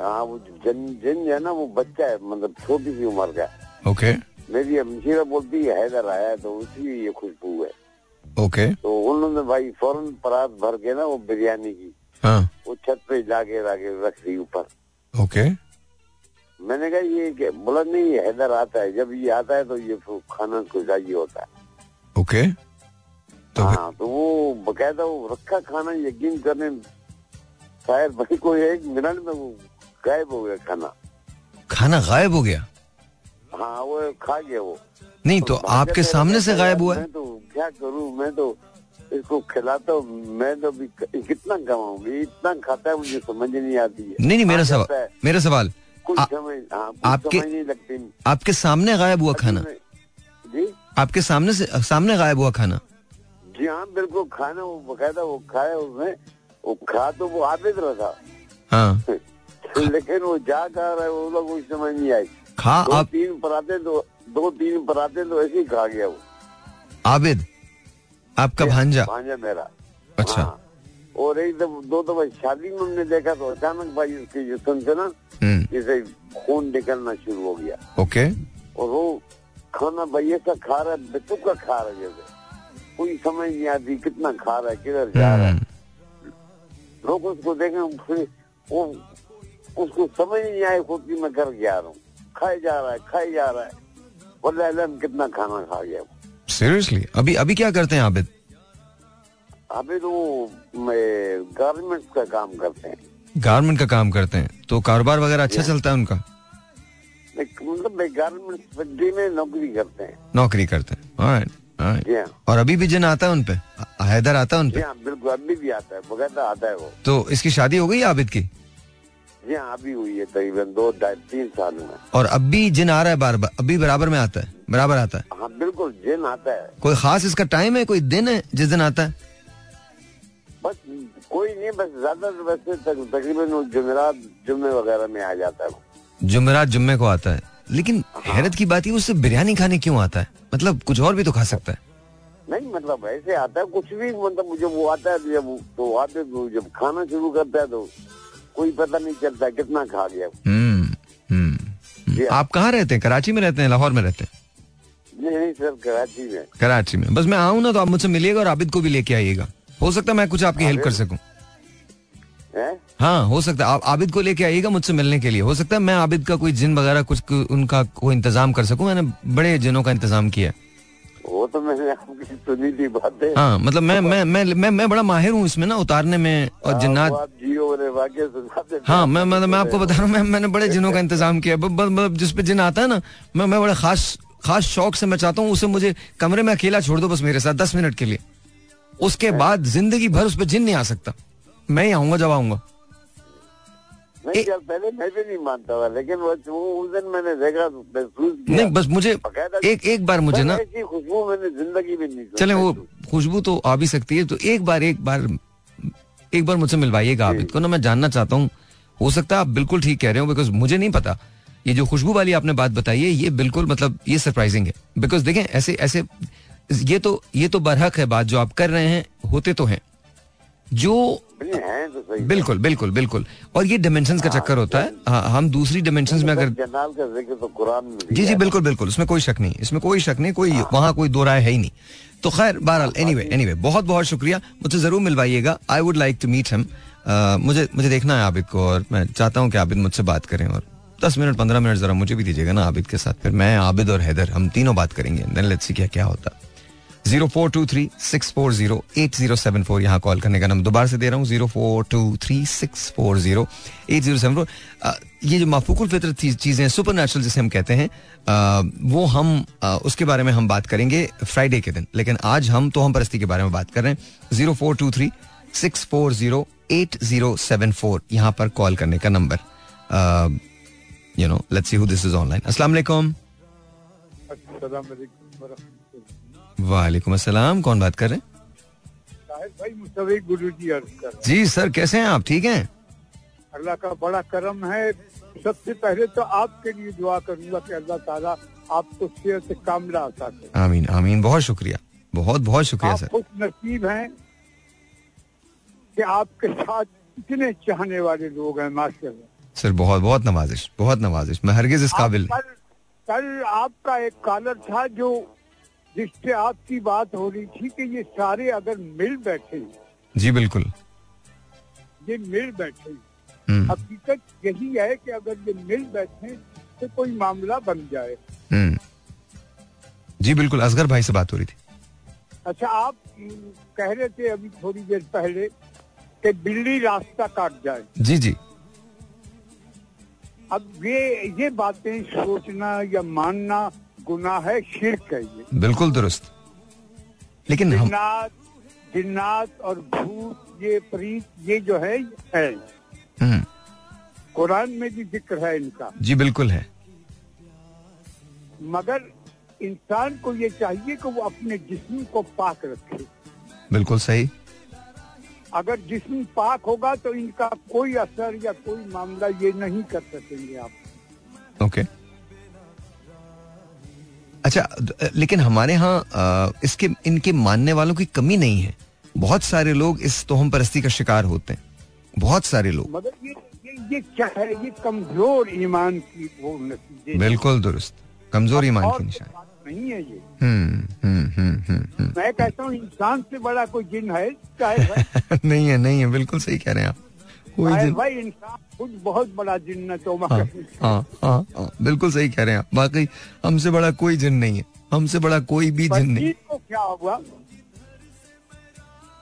हाँ वो जन जिन है ना वो बच्चा है मतलब छोटी सी उम्र का ओके। मेरी हमशीरा बोलती है हैदर आया तो उसी ये खुशबू है। ओके। तो उन्होंने भाई फ़ौरन परात भर के ना वो बिरयानी की हाँ। वो छत पे जाके लाके रख दी ऊपर। ओके। मैंने कहा ये बोला नहीं हैदर आता है जब ये आता है तो ये खाना को चाहिए होता है। ओके। तो हाँ तो वो बकायदा वो रखा खाना यकीन करने शायद भाई को एक मिनट में वो गायब हो गया खाना। खाना गायब हो गया? हाँ वो खा गया वो। नहीं तो आपके सामने से गायब हुआ मैं तो क्या करूँ मैं तो इसको खिलाता हूँ मैं तो भी कितना कमाऊँ ये इतना खाता है मुझे समझ नहीं आती है। नहीं नहीं मेरा सवाल मेरा सवाल कुछ समझ हाँ आपके- नहीं लगती। आपके सामने गायब हुआ खाना? जी? आपके सामने से सामने गायब हुआ खाना? जी हाँ बिल्कुल खाना वो बकायदा वो खाया उसने। वो खा तो वो आबिद रहा था। हाँ। [laughs] लेकिन वो जा कहा रहा है वो लोग कुछ समझ नहीं आई। खा दो आप तीन पराते तो दो तीन पराते तो ऐसे ही खा गया वो। आबिद आपका भांजा भांजा मेरा। अच्छा। हाँ। और एक दफ़ा दो दफ़ा शादी में हमने देखा तो अचानक भाई उसके जिसम से ना हम्म। जैसे खून निकलना शुरू हो गया। ओके। और वो खाना भाई ऐसा खा रहा है बेतुक का खा रहा है जैसे। कोई समझ नहीं आती कितना खा रहा है किधर जा रहा है। हम्म, लोग उसको देखें फिर वो उसको समझ नहीं आए खुद की मैं कर क्या रहा हूँ। खाए जा रहा है खाए जा रहा है। अलम कितना खाना खा गया सीरियसली अभी अभी क्या करते हैं आबिद? अभी तो गारमेंट्स का काम करते हैं। गारमेंट का काम करते हैं? तो कारोबार वगैरह अच्छा चलता है उनका? मतलब गारमेंट फैक्ट्री में नौकरी करते हैं। नौकरी करते हैं। और अभी भी जिन आता है उनपे? हैदर आता है उनपे? हाँ बिल्कुल अभी भी आता है बगैर आता है वो। तो इसकी शादी हो गई आबिद की? जी हाँ अभी हुई है तकरीबन दो ढाई तीन साल में। और अब भी जिन आ रहा है बार बार अभी बराबर में आता है बराबर आता है। हाँ बिल्कुल जिन आता है। कोई खास इसका टाइम है कोई दिन है जिस दिन आता है? बस कोई नहीं बस ज़्यादा वैसे तक, तकरीबन जुमेरात जुम्मे वगैरह में आ जाता है वो। जुमेरात जुम्मे को आता है। लेकिन हैरत की बात है उससे बिरयानी खाने क्यों आता है? मतलब कुछ और भी तो खा सकता है। नहीं मतलब ऐसे आता है कुछ भी मतलब मुझे वो आता है जब तो आते तो जब खाना शुरू करता है तो कोई पता नहीं चलता कितना खा गया हम्म हम्म हम्म। आप कहाँ रहते हैं? कराची में रहते हैं लाहौर में रहते हैं? नहीं नहीं सर कराची में। कराची में। बस मैं आऊँ ना तो आप मुझसे मिलिएगा और आबिद को भी लेके आइएगा। हो सकता है मैं कुछ आपकी हेल्प कर सकूँ। है? हाँ हो सकता है। आप आबिद को लेके आइएगा मुझसे मिलने के लिए। हो सकता है मैं आबिद का कोई जिन वगैरह कुछ उनका कोई इंतज़ाम कर सकूँ। मैंने बड़े जिनों का इंतज़ाम किया वो तो मैंने आपकी सुनी थी बातें। हाँ मतलब मैं मैं मैं मैं, मैं बड़ा माहिर हूँ इसमें ना उतारने में और हाँ, जिन्नात। हाँ मैं मतलब मैं आपको बता रहा हूँ मैं मैंने बड़े जिनों का इंतज़ाम किया है। मतलब जिस पे जिन आता है ना मैं मैं बड़ा खास खास शौक से मैं चाहता हूँ उसे मुझे कमरे में अकेला छोड़ दो बस मेरे साथ दस मिनट के लिए। उसके बाद ज़िंदगी भर उस पर जिन नहीं आ सकता। मैं ही आऊँगा जब आऊँगा। नहीं यार पहले मैं भी नहीं मानता था लेकिन वो उस दिन मैंने देखा महसूस किया। नहीं बस मुझे एक एक बार मुझे ना ऐसी खुशबू मैंने ज़िंदगी में नहीं चले वो खुशबू तो आ भी सकती है तो एक बार एक बार एक बार मुझसे मिलवाइएगा आबिद को ना मैं जानना चाहता हूँ हो सकता है आप बिल्कुल ठीक कह रहे हो बिकॉज़ मुझे नहीं पता। ये जो खुशबू वाली आपने बात बताई है ये बिल्कुल मतलब ये सरप्राइजिंग है बिकॉज़ देखें ऐसे ऐसे ये तो ये तो बरहक है बात जो आप कर रहे हैं होते तो हैं। जो नहीं, हैं तो सही बिल्कुल बिल्कुल बिल्कुल। और ये डिमेंशन का चक्कर होता है। हाँ, हम दूसरी डिमेंशन में अगर का ज़िक्र तो कुरान में जी जी बिल्कुल बिल्कुल इसमें कोई शक नहीं इसमें कोई शक नहीं कोई वहाँ कोई दो राय है ही नहीं। तो खैर बहरहाल एनी वे एनी वे बहुत बहुत शुक्रिया। मुझे ज़रूर मिलवाइएगा। I would like to meet him मुझे मुझे देखना है आबिद को और मैं चाहता हूँ कि आबिद मुझसे बात करें और दस मिनट पंद्रह मिनट जरा मुझे भी दीजिएगा ना आबिद के साथ। फिर मैं आबिद और हैदर हम तीनों बात करेंगे। देन लेट्स सी क्या क्या होता। Zero four two three six four zero eight zero seven four. यहाँ कॉल करने का नंबर दोबारा से दे रहा हूँ, zero four two three six four zero eight zero seven four. ये जो माफूकुल फितर चीज़ें सुपर नेचुरल जिसे हम कहते हैं वो हम उसके बारे में हम बात करेंगे फ्राइडे के दिन। लेकिन आज हम तो हम परस्ती के बारे में बात कर रहे हैं। Zero four two three six four zero eight zero seven four. यहाँ पर कॉल करने का number you know let's see who this is online अस्सलाम वालेकुम अस्सलाम कौन बात कर रहे हैं? भाई गुरु जी जी सर कैसे हैं आप? ठीक हैं? अल्लाह का बड़ा करम है। सबसे पहले तो आपके लिए दुआ करूँगा कि अल्लाह ताला आपको सेहत कामला अता करे आमीन आमीन। बहुत शुक्रिया। बहुत बहुत शुक्रिया आप सर। खुश नसीब हैं कि आपके साथ इतने चाहने वाले लोग हैं माशाल्लाह। सर बहुत बहुत नवाजिश बहुत नवाजिश। मैं हरगिज इस काबिल कल कल आपका एक कॉलर था जो जिससे आपकी बात हो रही थी कि ये सारे अगर मिल बैठे जी बिल्कुल। ये मिल बैठे। हम्म, हकीकत यही है कि अगर ये मिल बैठे तो कोई मामला बन जाए। हम्म। जी बिल्कुल असगर भाई से बात हो रही थी। अच्छा आप कह रहे थे अभी थोड़ी देर पहले कि बिल्ली रास्ता काट जाए। जी जी। अब ये ये बातें सोचना या मानना गुनाह है शिरक है ये। बिल्कुल दुरुस्त। लेकिन हम जिन्नात और भूत ये प्रीत ये जो है है। हम्म, कुरान में भी ज़िक्र है इनका। जी बिल्कुल है। मगर इंसान को ये चाहिए कि वो अपने जिस्म को पाक रखे। बिल्कुल सही। अगर जिस्म पाक होगा तो इनका कोई असर या कोई मामला ये नहीं कर सकेंगे आप। ओके। अच्छा लेकिन हमारे यहाँ इसके इनके मानने वालों की कमी नहीं है। बहुत सारे लोग इस तोहम परस्ती का शिकार होते हैं। बहुत सारे लोग। मगर ये ये ये क्या है? ये कमज़ोर ईमान की वो नतीजे। बिल्कुल दुरुस्त। कमज़ोर ईमान की निशानी। नहीं है ये। हम्म हम्म हम्म। मैं कहता हूँ इंसान से बड़ा कोई जिन है [laughs] नहीं है नहीं है बिल्कुल सही कह रहे हैं आप। भाई इंसान खुद बहुत बड़ा जिन तो हाँ हाँ हाँ हाँ बिल्कुल सही कह रहे हैं आप। बाकी हमसे बड़ा कोई जिन नहीं है। हमसे बड़ा कोई भी जिन नहीं। को क्या हुआ?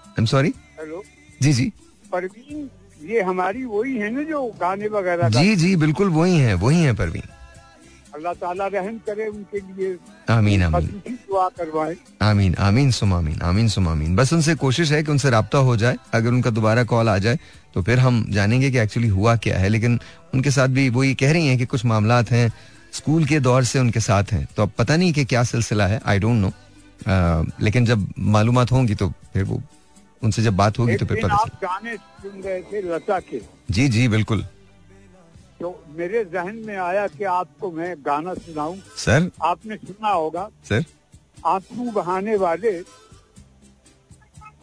I am sorry hello? जी जी। परवीन ये हमारी वही है ना जो गाने वगैरह जी जी बिल्कुल वही है वही है परवीन। अल्लाह ताला रहम करे उनके लिए। आमीन आमीन। दुआ करवाए। आमीन आमीन सुम आमीन आमीन सुम आमीन बस उनसे कोशिश है कि उनसे रब्ता हो जाए। अगर उनका दोबारा कॉल आ जाए तो फिर हम जानेंगे कि एक्चुअली हुआ क्या है लेकिन उनके साथ भी वो ये कह रही हैं कि कुछ मामला हैं स्कूल के दौर से उनके साथ हैं। तो अब पता नहीं कि क्या सिलसिला है आई डोंट नो लेकिन जब मालूम होंगी तो फिर वो उनसे जब बात होगी तो फिर पता आप गाने सुन रहे थे लता के। जी जी बिल्कुल। तो मेरे जहन में आया कि आपको मैं गाना सुनाऊं। सर? आपने सुना होगा। सर? आँसू बहाने वाले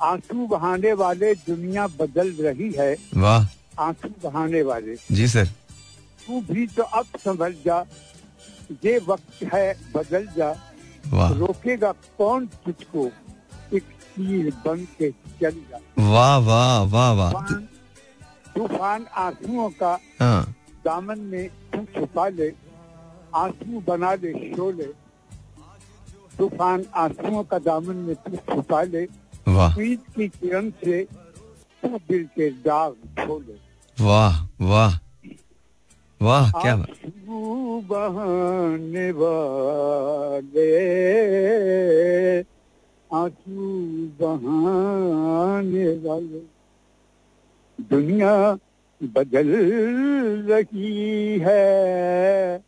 आँसू बहाने वाले दुनिया बदल रही है। वाह। आँसू बहाने वाले। जी सर। तू भी तो अब संभल जा। ये वक्त है बदल जा। वाह। रोकेगा कौन तुझको? एक तीर बन के चल जा। वाह वाह वाह वाह। तूफ़ान तूफ़ान आंसुओं का हाँ। दामन में तू छुपा ले आँसू बना ले शोले तूफ़ान आंसुओं का दामन में तू छुपा ले। वाह। की किरण से दिल के दाग छोले वाह वाह वाह क्या बहाने वाले आँसू बहाने वाले। दुनिया बदल रही है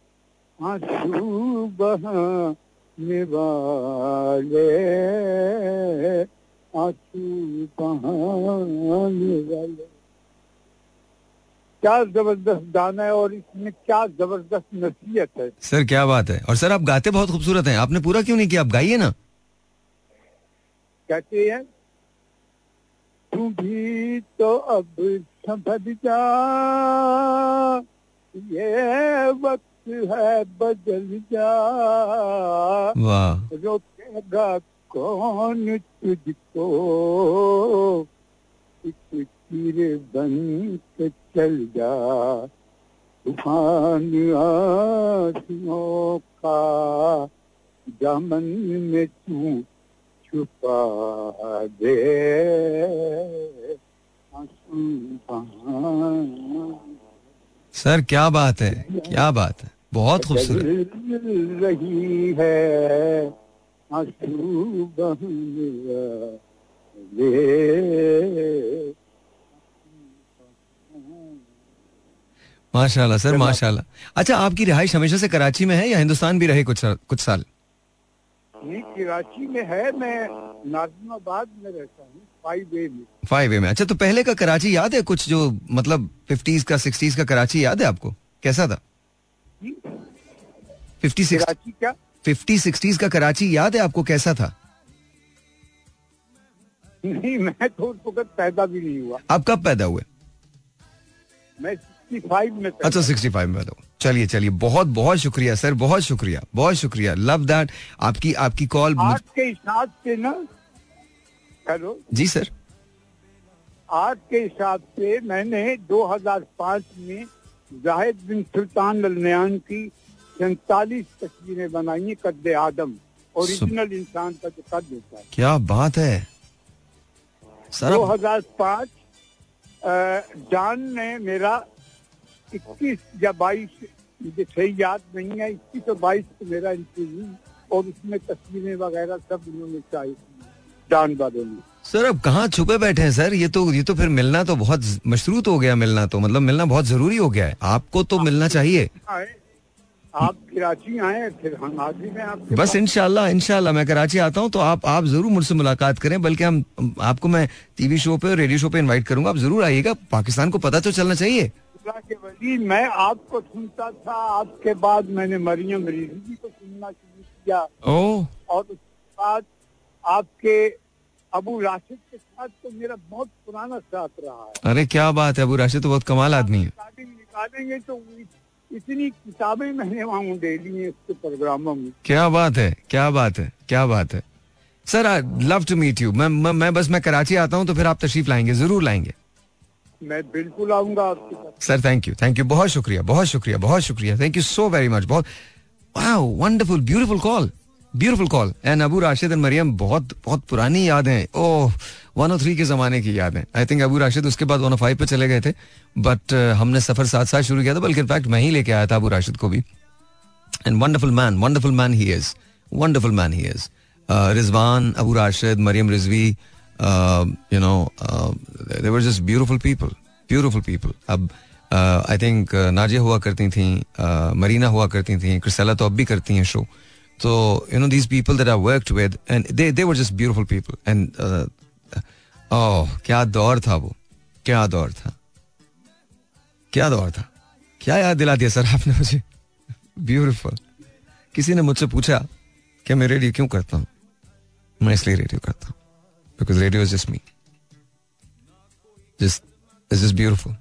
आँसू बहाने वाले। आँसू बहाने वाले। क्या ज़बरदस्त गाना है और इसमें क्या ज़बरदस्त नसीहत है। सर क्या बात है। और सर आप गाते बहुत खूबसूरत हैं। आपने पूरा क्यों नहीं किया? आप गाइए ना। कहते हैं तू भी तो अब संभल जा। ये वक्त है बदल जा। वाह। रोकेगा कौन तुझको तीर बन के चल जा? तूफ़ान आंसुओं का दामन में तू छुपा दे। सर क्या बात है? क्या बात है? बहुत खूबसूरत। रही है। माशाल्लाह सर माशाल्लाह। अच्छा आपकी रिहाइश हमेशा से कराची में है या हिंदुस्तान भी रहे कुछ कुछ साल? ये कराची में है मैं नाजिमाबाद में रहता हूँ फाइव ए में। फाइव ए में। अच्छा तो पहले का कराची याद है कुछ जो मतलब फिफ्टीज का सिक्सटीज का कराची याद है आपको? कैसा था? Fifty six. कराची क्या? फिफ्टी सिक्सटीज का कराची याद है आपको कैसा था? नहीं मैं तो उस वक्त पैदा भी नहीं हुआ। आप कब पैदा हुए? मैं सिक्सटी फाइव में अच्छा सिक्सटी फाइव में पैदा हुए चलिए चलिए बहुत बहुत शुक्रिया सर बहुत शुक्रिया बहुत शुक्रिया। लव दैट आपकी आपकी कॉल आज के हिसाब से ना हेलो? जी सर। आज के हिसाब से मैंने 2005 में जाहिद बिन सुल्तान की सैतालीस तस्वीरें बनाई हैं कद आदम ओरिजिनल इंसान का जो कद होता है। क्या बात है। सर आप- 2005 अ, जान ने मेरा 21 या 22 मुझे सही याद नहीं है 21 और 22 को मेरा इंटरव्यू और उसमें तस्वीरें वगैरह सब उन्होंने चाहिए जान वालों ने। सर अब कहाँ छुपे बैठे हैं सर? ये तो ये तो फिर मिलना तो बहुत मशरूत हो गया मिलना तो। मतलब मिलना बहुत ज़रूरी हो गया है। आपको तो मिलना चाहिए। आए आप कराची आए फिर हम आगे में आपके बस इनशाला इनशाला मैं कराची आता हूँ तो आप आप ज़रूर मुझसे मुलाकात करें बल्कि हम आपको मैं टीवी शो पे और रेडियो शो पे इनवाइट करूँगा आप ज़रूर आइएगा पाकिस्तान को पता तो चलना चाहिए। के वली मैं आपको सुनता था आपके बाद मैंने मरियम रिजवी जी को सुनना शुरू किया। ओ। और उसके बाद आपके अबू राशिद के साथ तो मेरा बहुत पुराना साथ रहा है। अरे क्या बात है अबू राशिद तो बहुत कमाल आदमी है। निकालेंगे तो इतनी किताबें मैंने वहाँ दे ली हैं इसके प्रोग्रामों में। क्या बात है क्या बात है क्या बात है। Sir I love to meet you मैं मैं मैं बस मैं कराची आता हूँ तो फिर आप तशरीफ़ लाएँगे ज़रूर लाएँगे। मैं बिल्कुल आऊँगा आपके साथ sir thank you thank you बहुत शुक्रिया बहुत शुक्रिया बहुत शुक्रिया. Thank you so very much बहुत wow wonderful beautiful call beautiful call and Abu Rashid and Mariam बहुत बहुत पुरानी यादें ओह वन थ्री के जमाने की याद यादें आई थिंक अबू राशिद उसके बाद वन फाइव पे चले गए थे। बट हमने सफ़र साथ साथ शुरू किया था, बल्कि इनफैक्ट मैं ही लेके आया था अबू राशिद को भी। And wonderful man wonderful man he is wonderful man he is Rizwan Abu Rashid, Mariam Rizvi you know they were just beautiful people beautiful people अब आई थिंक नाजिया हुआ करती थी मरीना हुआ करती थी क्रिसला तो अब भी करती हैं शो तो you know these people that I worked with and they they were just beautiful people and oh, क्या दौर था वो? क्या दौर था? क्या दौर था? क्या याद दिला दिया सर आपने मुझे? ब्यूटीफुल किसी ने मुझसे पूछा कि मैं रेडियो क्यों करता हूँ? मैं इसलिए रेडियो करता हूँ। Because radio is just me just is just beautiful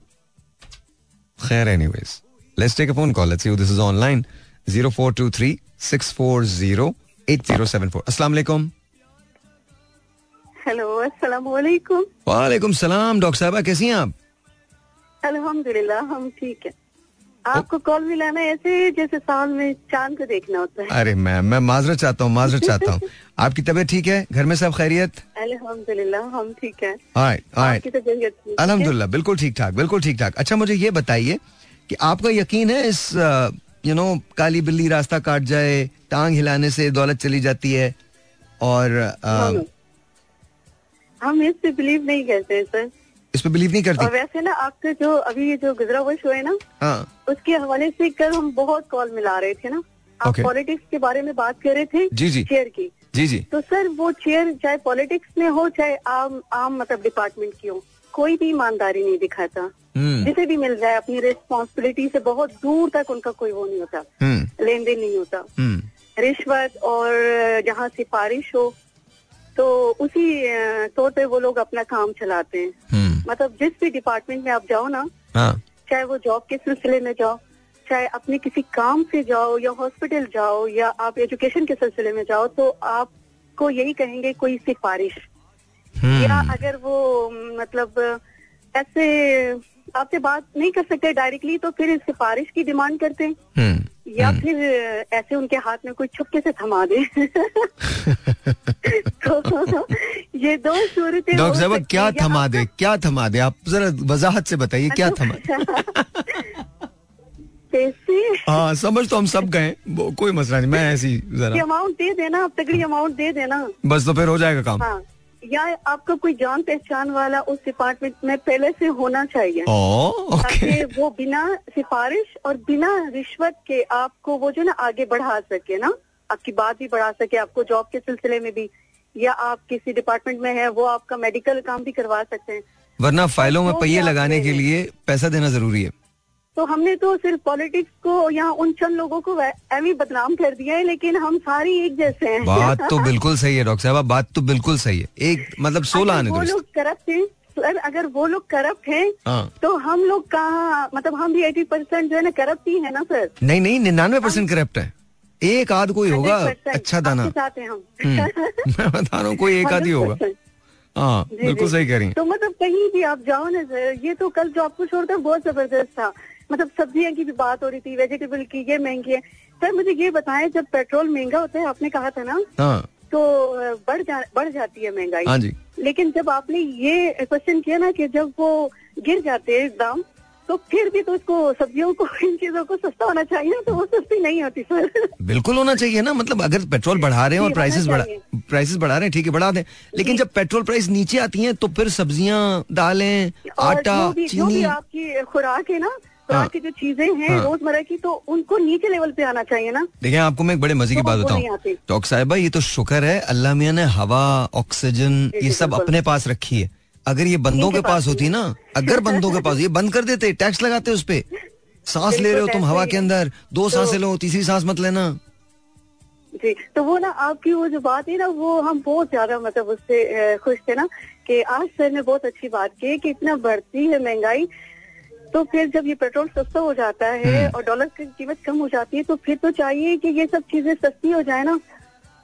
खैर anyways let's take a phone call let's see this is online 0423-640-8074 अस्सलाम वालेकुम हेलो अस्सलाम वालेकुम वालेकुम सलाम डॉक्टर साहबा कैसी हैं आप? अल्हम्दुलिल्लाह हम ठीक है। आपको कॉल मिलाना ऐसे जैसे साल में चाँद को देखना होता है। अरे मैं मैं माजरत चाहता हूँ माजरत चाहता हूँ। [laughs] आपकी तबीयत ठीक है? घर में सब खैरियत? अल्हम्दुलिल्लाह हम ठीक है। है? अल्हम्दुलिल्लाह बिल्कुल ठीक ठाक बिल्कुल ठीक ठाक। अच्छा मुझे ये बताइए कि आपका यकीन है इस यू नो काली बिल्ली रास्ता काट जाए टांग हिलाने से दौलत चली जाती है? और अ, हम- इस पे बिलीव नहीं करते सर इस पे बिलीव नहीं और करती वैसे ना आपका जो अभी ये जो गुजरा हुआ शो है ना हाँ। उसके हवाले से कल हम बहुत कॉल मिला रहे थे ना। आप Okay. पॉलिटिक्स के बारे में बात कर रहे थे जी, जी। चेयर की। जी जी। तो सर वो चेयर चाहे पॉलिटिक्स में हो चाहे आम आम मतलब डिपार्टमेंट की हो कोई भी ईमानदारी नहीं दिखाता। हम्म। जिसे भी मिल जाए अपनी रिस्पॉन्सिबिलिटी से बहुत दूर तक उनका कोई वो नहीं होता। हम्म। लेन देन नहीं होता। हम्म। रिश्वत और जहाँ सिफारिश हो तो उसी तौर पे वो लोग अपना काम चलाते हैं। हम्म। मतलब जिस भी डिपार्टमेंट में आप जाओ ना हाँ। चाहे वो जॉब के सिलसिले में जाओ चाहे अपने किसी काम से जाओ या हॉस्पिटल जाओ या आप एजुकेशन के सिलसिले में जाओ तो आपको यही कहेंगे कोई सिफारिश। या हम्म अगर वो मतलब ऐसे आपसे बात नहीं कर सकते डायरेक्टली तो फिर सिफारिश की डिमांड करते हैं। हम्म। या हम्म। फिर ऐसे उनके हाथ में कोई छुपके से थमा दे। [laughs] तो ये दो सूरतें डॉक्टर साहब क्या थमा दे क्या थमा दे? आप जरा वजाहत से बताइए क्या थमा [laughs] हाँ समझ तो हम सब गए कोई मसला नहीं मैं ऐसी जरा अमाउंट दे देना तगड़ी अमाउंट दे देना। बस तो फिर हो जाएगा काम। हाँ। या आपका कोई जान पहचान वाला उस डिपार्टमेंट में पहले से होना चाहिए। ओके ताकि वो बिना सिफारिश और बिना रिश्वत के आपको वो जो ना आगे बढ़ा सके ना। आपकी बात भी बढ़ा सके आपको जॉब के सिलसिले में भी। या आप किसी डिपार्टमेंट में है वो आपका मेडिकल काम भी करवा सकते हैं। वरना फाइलों में तो पहिए लगाने के लिए पैसा देना ज़रूरी है। तो हमने तो सिर्फ़ पॉलिटिक्स को या उन चंद लोगों को ही बदनाम कर दिया है लेकिन हम सारी एक जैसे हैं। बात तो [laughs] बिल्कुल सही है डॉक्टर साहब बात तो बिल्कुल सही है। एक मतलब सोलह आने वो लोग करप्ट हैं सर अगर वो लोग करप्ट हैं हाँ। तो हम लोग कहा मतलब हम भी एटी परसेंट जो है ना करप्ट ही है ना सर? नहीं नहीं निन्यानवे परसेंट करप्ट है। एक आध कोई होगा अच्छा दाना। हैं हम। हम्म, मैं बता रहा हूँ कोई एक आध ही होगा। हाँ बिल्कुल सही कह रही हैं। तो मतलब कहीं भी आप जाओ ना सर ये तो कल जो आपको छोड़कर बहुत ज़बरदस्त था। मतलब सब्ज़ियाँ की भी बात हो रही थी वेजिटेबल की ये महँगी है। सर मुझे ये बताएँ जब पेट्रोल महँगा होता है आपने कहा था ना हाँ। तो बढ़ जा बढ़ जाती है महँगाई। हाँ जी। लेकिन जब आपने ये क्वेश्चन किया ना कि जब वो गिर जाते हैं दाम तो फिर भी तो उसको सब्जियों को इन चीज़ों को सस्ता होना चाहिए ना तो वो सस्ती नहीं होती सर। बिल्कुल होना चाहिए ना मतलब अगर पेट्रोल बढ़ा रहे हैं और प्राइसेस बढ़ा प्राइसेस बढ़ा रहे हैं ठीक है बढ़ा दें। लेकिन जब पेट्रोल प्राइस नीचे आती है तो फिर सब्ज़ियाँ दालें आटा जो भी जो भी चीनी। आपकी खुराक है ना खुराक की जो चीज़ें हैं हाँ। रोज़मर्रा की तो उनको नीचे लेवल पे आना चाहिए ना? देखिए आपको मैं एक बड़े मज़े की तो बात बताऊँ। डॉक्टर साहिबा ये तो शुक्र है अल्लाह मियाँ ने हवा ऑक्सीजन ये सब अपने पास रखी है। अगर ये बंदों के पास होती ना अगर बंदों के पास ये बंद कर देते टैक्स लगाते उस पे। सांस ले रहे हो तुम हवा के अंदर दो तो- साँसें लो तीसरी सांस मत लेना। जी तो वो ना आपकी वो जो बात है ना वो हम बहुत ज़्यादा मतलब उससे खुश थे ना कि आज सर ने बहुत अच्छी बात की कि इतना बढ़ती है महँगाई तो फिर जब ये पेट्रोल सस्ता हो जाता है हम्म। और डॉलर की कीमत कम हो जाती है तो फिर तो चाहिए कि ये सब चीज़ें सस्ती हो जाए ना।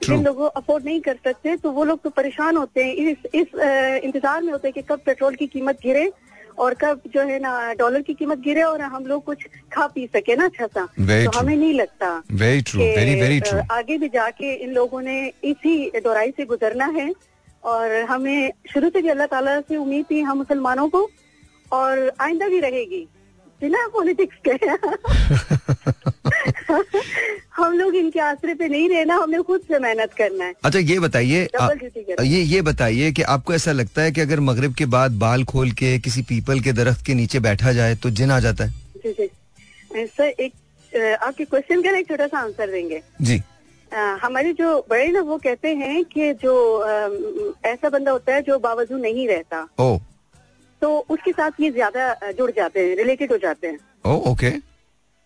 जिन लोगों अफोर्ड नहीं कर सकते तो वो लोग तो परेशान होते हैं। इस इस इंतज़ार में होते हैं कि कब पेट्रोल की कीमत गिरे और कब जो है ना डॉलर की कीमत गिरे और हम लोग कुछ खा पी सके ना अच्छा सा। तो हमें नहीं लगता वेरी ट्रू कि, वेरी वेरी ट्रू आगे भी जाके इन लोगों ने इसी दोराई से गुजरना है। और हमें शुरू से भी अल्लाह ताला से उम्मीद थी हम मुसलमानों को और आइंदा भी रहेगी। बिना पॉलिटिक्स के। [laughs] हम लोग इनके आसरे पे नहीं रहना हमें खुद से मेहनत करना है। अच्छा ये बताइए आ-। ये ये बताइए कि आपको ऐसा लगता है कि अगर मगरिब के बाद बाल खोल के किसी पीपल के दरख्त के नीचे बैठा जाए तो जिन आ जाता है? जी जी। सर एक आपके क्वेश्चन का एक छोटा सा आंसर देंगे। जी। अ, हमारे जो बड़े ना वो कहते हैं कि जो अम, ऐसा बंदा होता है जो बावजूद नहीं रहता। ओ। तो उसके साथ ये ज़्यादा जुड़ जाते हैं रिलेटेड हो जाते हैं। ओ ओके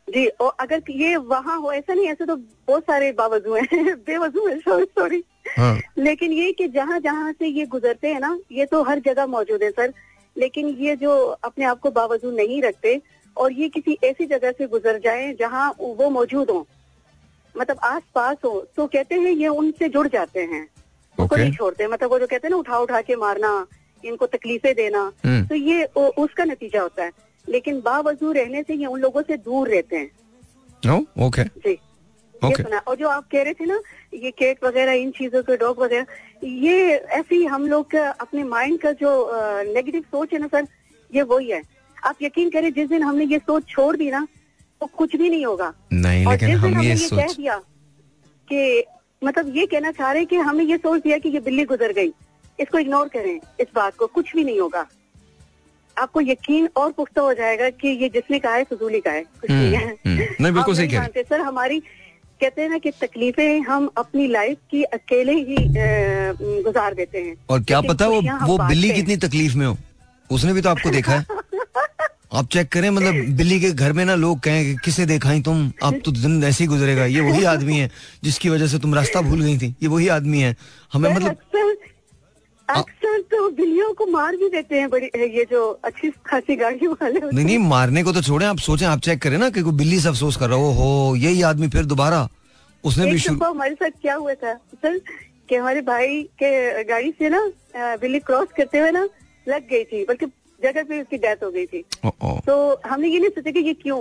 जी और अगर ये वहाँ हो ऐसा नहीं ऐसे तो बहुत सारे बावजू हैं बेवजू है सॉरी हाँ। लेकिन ये कि जहाँ जहाँ से ये गुजरते हैं ना ये तो हर जगह मौजूद है सर। लेकिन ये जो अपने आप को बावजू नहीं रखते और ये किसी ऐसी जगह से गुजर जाए जहाँ वो मौजूद हो मतलब आस पास हो तो कहते हैं ये उनसे जुड़ जाते हैं। उनको Okay. नहीं छोड़ते मतलब वो जो कहते हैं ना उठा उठा के मारना इनको तकलीफें देना। हम्म। तो ये उ- उसका नतीजा होता है। लेकिन बावजू रहने से ये उन लोगों से दूर रहते हैं। ओ ओके जी। ये Okay. सुना। और जो आप कह रहे थे ना ये केक वगैरह इन चीज़ों के डॉग वगैरह ये ऐसे ही हम लोग का अपने माइंड का जो नेगेटिव सोच है ना सर ये वही है। आप यकीन करें जिस दिन हमने ये सोच छोड़ दी ना तो कुछ भी नहीं होगा। नहीं और लेकिन जिस दिन हम हमने ये ये कह दिया कि मतलब ये कहना चाह रहे हैं कि हमने ये सोच दिया कि ये बिल्ली गुजर गई। इसको इग्नोर करें। इस बात को कुछ भी नहीं होगा। आपको यकीन और पुख्ता हो जाएगा कि ये जिसने कहा है फजूली का है। कुछ नहीं है। हम्म, हम्म। नहीं, बिल्कुल सही कह रहे सर हमारी कहते हैं ना कि तकलीफें हम अपनी लाइफ की अकेले ही गुजार देते हैं। और क्या पता वो वो बिल्ली कितनी तकलीफ़ में हो? उसने भी तो आपको देखा है। आप चेक करें मतलब बिल्ली के घर में ना लोग कहें कि किसे देखा ही तुम? अब तो दिन ऐसे ही गुजरेगा। ये वही आदमी है जिसकी वजह से तुम रास्ता भूल गई थी। ये वही आदमी है। हमें मतलब अक्सर तो बिल्लियों को मार भी देते हैं बड़ी ये जो अच्छी खासी गाड़ी वाले होते नहीं नहीं मारने को तो छोड़े आप सोचें आप चेक करें ना कि कोई बिल्ली से अफसोस कर रहा हो हो यही आदमी फिर दोबारा उसने भी शुरू हमारे साथ क्या हुआ था? सर कि हमारे भाई के गाड़ी से ना बिल्ली क्रॉस करते हुए ना लग गई थी बल्कि जगह पे उसकी डेथ हो गई थी। तो हमने ये नहीं सोचा कि ये क्यों?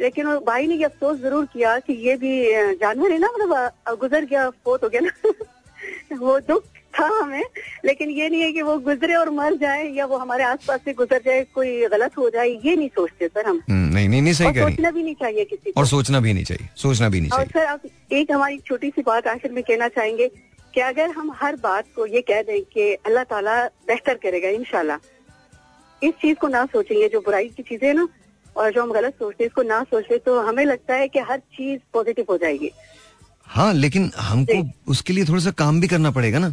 लेकिन भाई ने ये अफसोस ज़रूर किया कि ये भी जानवर है ना मतलब गुजर गया फोत हो गया ना [laughs] वो दुख। था हमें लेकिन ये नहीं है कि वो गुजरे और मर जाए या वो हमारे आसपास से गुजर जाए कोई गलत हो जाए ये नहीं सोचते सर हम। हम्म, नहीं नहीं नहीं सही सोचना भी नहीं चाहिए किसी और सोचना भी नहीं चाहिए सोचना भी नहीं और सर आप एक हमारी छोटी सी बात आखिर में कहना चाहेंगे कि अगर हम हर बात को ये कह दें कि अल्लाह ताला बेहतर करेगा इंशाल्लाह। इस चीज़ को ना सोचें ये जो बुराई की चीज़ें ना और जो हम गलत सोचते हैं इसको ना सोचे तो हमें लगता है कि हर चीज़ पॉजिटिव हो जाएगी। हाँ लेकिन हमको उसके लिए थोड़ा सा काम भी करना पड़ेगा ना।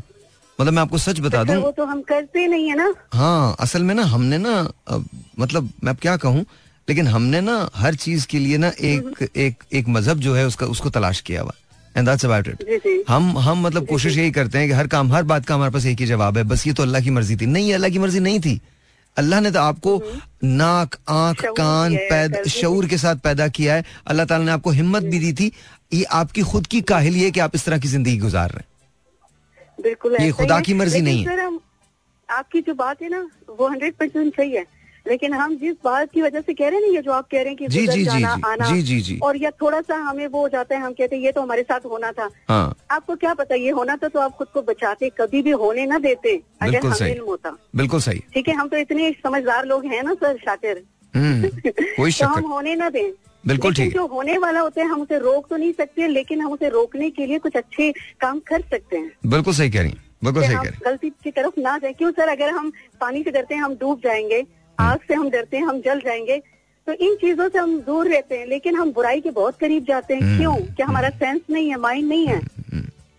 मतलब मैं आपको सच बता सर, दूँ वो तो हम करते नहीं है ना। हाँ असल में ना हमने ना मतलब मैं क्या कहूँ लेकिन हमने ना हर चीज़ के लिए ना एक एक एक मज़हब जो है उसका उसको तलाश किया हुआ एंड दैट्स अबाउट इट हम हम मतलब कोशिश यही करते हैं कि हर काम हर बात का हमारे पास एक ही जवाब है। बस ये तो अल्लाह की मर्ज़ी थी। नहीं अल्लाह की मर्ज़ी नहीं थी। अल्लाह ने तो आपको नाक आँख कान पैदा शऊर के साथ पैदा किया है। अल्लाह ताला ने आपको हिम्मत भी दी थी। ये आपकी खुद की काहिली है कि आप इस तरह की ज़िंदगी गुजार रहे हैं। बिल्कुल ये खुदा की मर्ज़ी नहीं है। सर हम आपकी जो बात है ना वो हंड्रेड परसेंट सही है। लेकिन हम जिस बात की वजह से कह रहे हैं ना ये जो आप कह रहे हैं कि जी, जी, जाना जी, आना जी, जी, जी। और या थोड़ा सा हमें वो हो जाता है हम कहते हैं ये तो हमारे साथ होना था। हाँ। आपको क्या पता ये होना था तो आप खुद को बचाते कभी भी होने ना देते अगर हमें सही। इल्म होता। बिल्कुल सही। ठीक है हम तो इतने समझदार लोग हैं ना सर शातिर। हम्म कोई [laughs] तो हम होने ना दें। बिल्कुल ठीक जो होने वाला होता है हम उसे रोक तो नहीं सकते लेकिन हम उसे रोकने के लिए कुछ अच्छे काम कर सकते हैं। बिल्कुल सही कह रही बिल्कुल सही कह रही गलती की तरफ़ ना जाए। क्यों सर? अगर हम पानी से डरते हैं हम डूब जाएँगे। हम्म। आग से हम डरते हैं हम जल जाएँगे। तो इन चीज़ों से हम दूर रहते हैं लेकिन हम बुराई के बहुत करीब जाते हैं। हम्म। क्यों? क्या हमारा सेंस नहीं है माइंड नहीं है?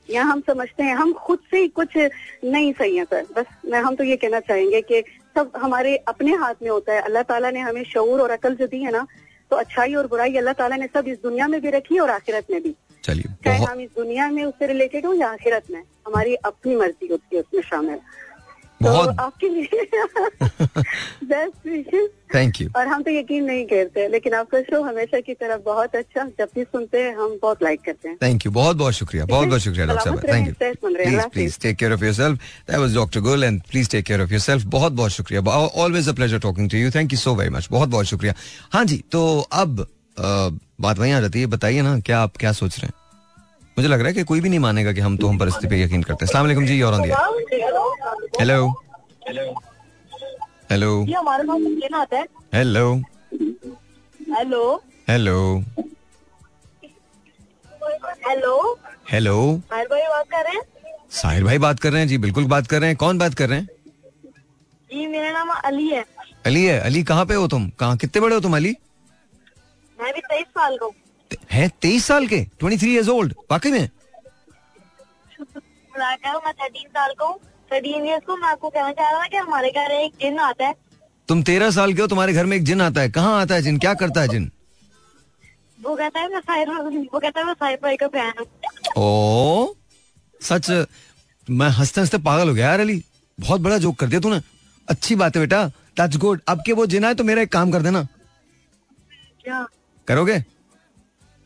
या हम समझते हैं हम खुद से ही कुछ नहीं सही है सर। बस मैं हम तो ये कहना चाहेंगे कि सब हमारे अपने हाथ में होता है। अल्लाह ताला ने हमें शऊर और अकल जो दी है ना तो अच्छाई और बुराई अल्लाह ताला ने सब इस दुनिया में भी रखी है और आखिरत में भी। चलिए चाहे हम इस दुनिया में उससे रिलेटेड हो या आखिरत में? हमारी अपनी मर्ज़ी होती है उसमें शामिल। तो बहुत। आपके लिए बेस्ट विशेष थैंक यू और हम तो यकीन नहीं करते लेकिन आपका शो हमेशा की तरह बहुत अच्छा जब भी सुनते हैं हम बहुत लाइक करते हैं। थैंक यू बहुत बहुत शुक्रिया बहुत बहुत शुक्रिया डॉक्टर साहब। Thank you please please take care of yourself that was doctor Gul and please take care of yourself बहुत बहुत शुक्रिया। Always a pleasure talking to you thank you so very much बहुत बहुत शुक्रिया। हाँ जी तो अब बात वही आ जाती है। बताइए ना क्या आप क्या सोच रहे हैं? मुझे लग रहा है कि कोई भी नहीं मानेगा कि हम तो हम परिस्थिति पे यकीन करते हैं। अस्सलाम वालेकुम जी और हेलो हेलो हमारे पास लेना आता है। Hello hello hello hello hello भाई भाई बात कर रहे हैं? साहिर भाई बात कर रहे हैं जी बिल्कुल बात कर रहे हैं। कौन बात कर रहे हैं? जी मेरा नाम अली है। अली है। अली कहाँ पे हो तुम? कहाँ कितने बड़े हो तुम अली? मैं भी तेईस साल का हूँ। है तेईस साल के? ट्वेंटी थ्री ईयर्स ओल्ड वाकई में? [laughs] मैं थर्टीन साल का हूँ। थर्टीन ईयर्स को मैं आपको कहना चाह रहा था कि हमारे घर एक जिन आता है। तुम तेरह साल के हो तुम्हारे घर में एक जिन आता है। कहाँ आता है जिन? क्या करता है जिन? वो कहता है मैं साहिर वो कहता है मैं साहिर भाई का फ़ैन हूँ। ओ सच? मैं हँसते हँसते पागल हो गया यार अली। बहुत बड़ा जोक कर दिया तूने। अच्छी बात है बेटा। दैट्स गुड अब के वो जिन आए तो मेरा एक काम कर देना। क्या? करोगे?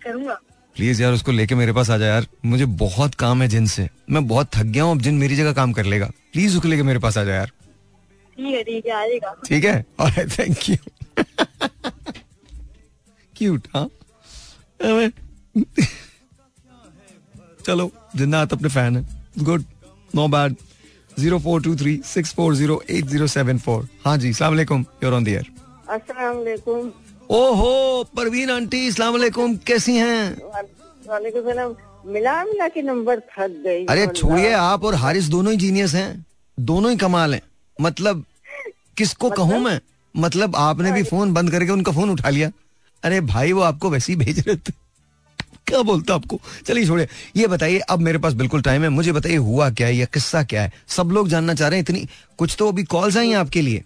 करूँगा। प्लीज़ यार उसको लेके मेरे पास आ जा यार। मुझे बहुत काम है जिन से मैं बहुत थक गया हूँ अब जिन मेरी जगह काम कर लेगा। प्लीज़ उसको लेके मेरे पास आ जा यार। ठीक है ठीक आएगा। ठीक और थैंक यू क्यूट हाँ? चलो जिन्नात अपने फ़ैन है। Good no bad zero four two three six four zero eight zero seven four हाँ जी सलाम योर ऑन दियर अस्सलाम वालेकुम। ओहो परवीन आंटी इस्लाम वालेकुम कैसी हैं? मिला मिला के नंबर थक गई। अरे छोड़िए आप और हारिस दोनों ही जीनियस हैं। दोनों ही कमाल हैं। मतलब किसको कहूँ मैं? मतलब आपने भी फ़ोन बंद करके उनका फ़ोन उठा लिया। अरे भाई वो आपको वैसे ही भेज रहे थे। क्या बोलता आपको? चलिए छोड़िए। ये बताइए अब मेरे पास बिल्कुल टाइम है। मुझे बताइए हुआ क्या है या किस्सा क्या है? सब लोग जानना चाह रहे हैं इतनी कुछ तो अभी कॉल्स आई हैं आपके लिए।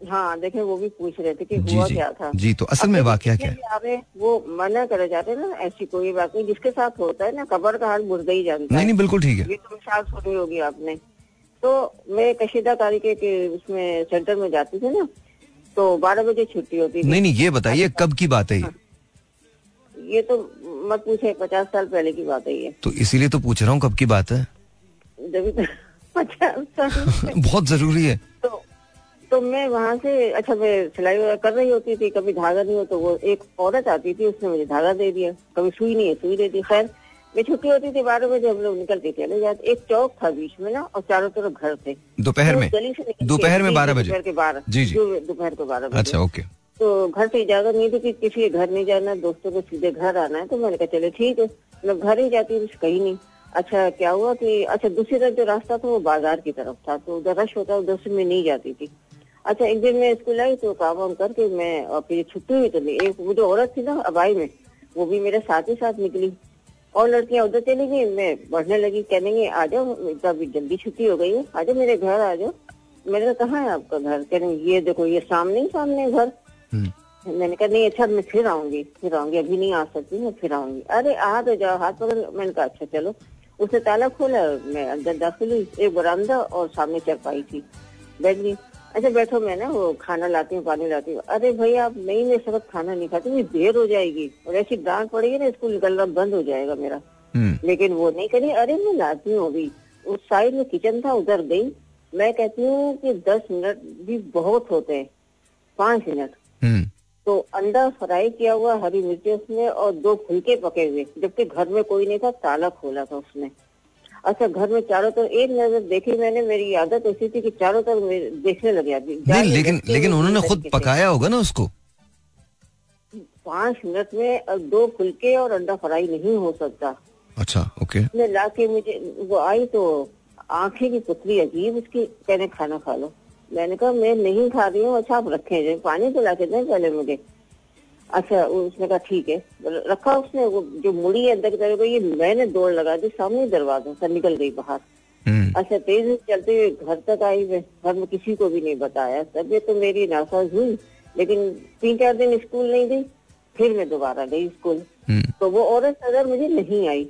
हाँ देखे वो भी पूछ रहे थे कि जी हुआ जी। क्या था। जी तो असल में वाकया क्या? है हैं, वो मना करे जाते ना ऐसी कोई बात नहीं जिसके साथ होता है ना कबर का हाल मुर्दा ही जानता नहीं नहीं बिल्कुल ठीक है। ये तो मिसाल सुनी होगी आपने। तो मैं कशीदा तारीखे के उसमें सेंटर में जाती थी ना तो बारह बजे छुट्टी होती थी। नहीं नहीं ये बताइए कब की बात है ये? ये तो मत पूछे पचास साल पहले की बात है ये। तो इसीलिए तो पूछ रहा हूँ कब की बात है। तो पचास साल [laughs] बहुत ज़रूरी है। तो तो मैं वहाँ से अच्छा मैं सिलाई वगैरह कर रही होती थी कभी धागा नहीं हो तो वो एक औरत आती थी उसने मुझे धागा दे दिया। कभी सुई नहीं है सुई दे दी। खैर मैं छुट्टी होती थी बारह बजे हम लोग निकलते चले जाते। एक चौक था बीच में ना और चारों तरफ़ घर थे। दोपहर तो में? गली से दोपहर में बारह 12 बजे? दोपहर के बारह। जी, जी। दोपहर को बारह बजे। अच्छा ओके। तो घर से इजाज़त नहीं थी कि किसी के घर नहीं जाना दोस्तों को सीधे घर आना है। तो मैंने कहा चले ठीक है। मैं घर ही जाती हूँ कहीं नहीं। अच्छा क्या हुआ कि अच्छा दूसरी तरफ़ जो रास्ता था वो बाज़ार की तरफ़ था तो उधर रश होता उधर से मैं नहीं जाती थी। अच्छा एक दिन मैं स्कूल आई तो काम वाम करके मैं और फिर छुट्टी हुई तो एक वो जो औरत थी ना अबाई में वो भी मेरे साथ ही साथ निकली। और लड़कियाँ उधर चली गई मैं बढ़ने लगी कहने लगी आ जाओ इतना भी जल्दी छुट्टी हो गई है आ जाओ मेरे घर आ जाओ। मैंने कहा कहाँ है आपका घर? कहने ये देखो ये सामने ही सामने घर। हम्म, मैंने कहा नहीं अच्छा मैं फिर आऊँगी फिर आऊँगी अभी नहीं आ सकती मैं फिर आऊँगी। अरे आ तो जाओ हाथ पकड़। मैंने कहा अच्छा चलो। उसने ताला खोला मैं अंदर दाखिल हुई एक बरामदा और सामने चरपाई थी बैठ गई। अच्छा बैठो मैं ना वो खाना लाती हूँ पानी लाती हूँ। अरे भाई आप नहीं मैं सब खाना नहीं खाती मुझे देर हो जाएगी। और ऐसी डांट पड़ेगी ना स्कूल निकलना बंद हो जाएगा मेरा। हम्म, लेकिन वो नहीं करी। अरे मैं लाती हूँ अभी। उस साइड में किचन था उधर गई। मैं कहती हूँ कि दस मिनट भी बहुत होते हैं। पाँच मिनट। हम्म, तो अंडा फ्राई किया हुआ हरी मिर्ची उसमें और दो फुलके पके हुए जबकि घर में कोई नहीं था ताला खोला था उसने। अच्छा घर में चारों तरफ़ एक नज़र देखी मैंने मेरी आदत ऐसी थी कि चारों तरफ़ देखने लगे अभी नहीं लेकिन लेकिन उन्होंने खुद पकाया होगा ना उसको? पाँच मिनट में दो फुलके और अंडा फ्राई नहीं हो सकता। अच्छा ओके। मैं ला के मुझे वो आई तो आँखें की पुतली अजीब उसकी कहने खाना खा लो। मैंने कहा मैं नहीं खा रही हूँ अच्छा आप रखे पानी तो ला के दें पहले मुझे। अच्छा उसने कहा ठीक है। रखा उसने वो जो मुड़ी है अंदर की ये मैंने दौड़ लगा दी सामने दरवाज़ा से निकल गई बाहर। हम्म, अच्छा तेज चलते हुए घर तक आई मैं घर में किसी को भी नहीं बताया। तबियत तो मेरी नासाज हुई लेकिन तीन चार दिन स्कूल नहीं गई फिर मैं दोबारा गई स्कूल। हम्म, तो वो औरत नज़र मुझे नहीं आई।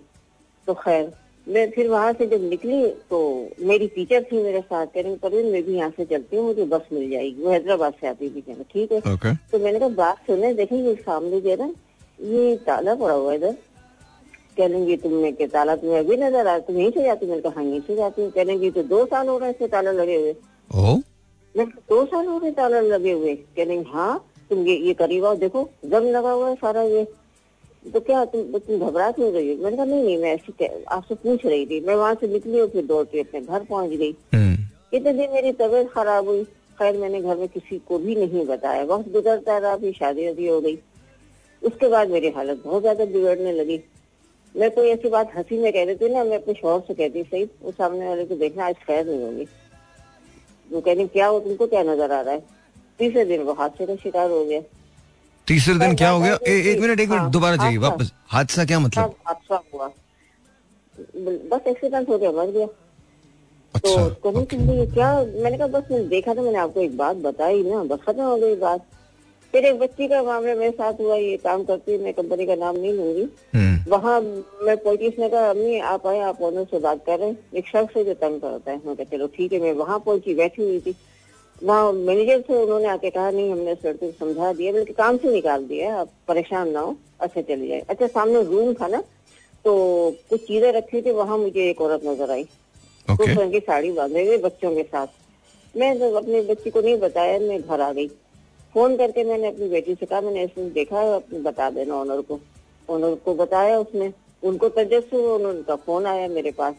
तो खैर मैं फिर वहाँ से जब निकली तो मेरी टीचर थी मेरे साथ कह रही परवीन मैं भी यहाँ से चलती हूँ मुझे बस मिल जाएगी वो हैदराबाद से आती थी कहना ठीक है। ओके तो मैंने कहा बात सुने देखें ये सामने जो है ना ये ताला पड़ा हुआ इधर। कह लेंगे तुमने के ताला तुम्हें अभी नज़र आ तुम यहीं से जाती? मैंने कहा हाँ यहीं से जाती हूँ। कह लेंगे तो दो साल हो रहे इससे ताला लगे हुए। ओ मैं दो साल हो गए ताला लगे हुए? कह लेंगे हाँ तुम ये ये करीब आओ देखो जंग लगा हुआ है सारा ये। तो क्या तुम तुम घबरा क्यों रही हो? मैंने कहा नहीं नहीं मैं ऐसी आपसे पूछ रही थी। मैं वहाँ से निकली और फिर दौड़ के अपने घर पहुँच गई। हम्म, इतने दिन मेरी तबीयत खराब हुई। खैर मैंने घर में किसी को भी नहीं बताया। वक्त गुजरता रहा फिर शादी वादी हो गई। उसके बाद मेरी हालत बहुत ज़्यादा बिगड़ने लगी। मैं कोई ऐसी बात हँसी में कह देती ना मैं अपने शोहर से कहती सही वो सामने वाले को देखना आज खैर नहीं होगी। वो कहनी क्या हो तुमको क्या नज़र आ रहा है? तीसरे दिन वो हादसे का शिकार हो गया। तीसरे दिन क्या हो गया? ए, एक मिनट एक मिनट हाँ, दोबारा जाइए वापस। हादसा क्या मतलब? हादसा हुआ। बस एक्सीडेंट हो गया मर गया। तो अच्छा ओके। समझी ये क्या? मैंने कहा बस मैंने देखा था मैंने आपको एक बात बताई ना बस खत्म हो गई बात। फिर एक बच्ची का मामला मेरे साथ हुआ ये काम करती है मैं कंपनी का नाम नहीं लूँगी। हम्म, वहाँ मैं पहुँची उसने कहा अम्मी आप आए आप ऑनर से बात कर रहे हैं। एक शख्स है जो तंग करता है। मैं कहा चलो ठीक है मैं वहाँ पहुँची बैठी हुई थी। वहाँ मैनेजर से उन्होंने आके कहा नहीं हमने लड़के को समझा दिया बल्कि काम से निकाल दिया आप परेशान ना हो अच्छा चले जाए। अच्छा सामने रूम था ना तो कुछ चीज़ें रखी थी वहाँ मुझे एक औरत नज़र आई। उस रंग की साड़ी बांधे हुए बच्चों के साथ। मैं जब अपनी बच्ची को नहीं बताया मैं घर आ गई। फ़ोन करके मैंने अपनी बेटी से कहा मैंने ऐसे देखा अपने बता देना ऑनर को। ऑनर को बताया उसने। उनको तजस से उनका फ़ोन आया मेरे पास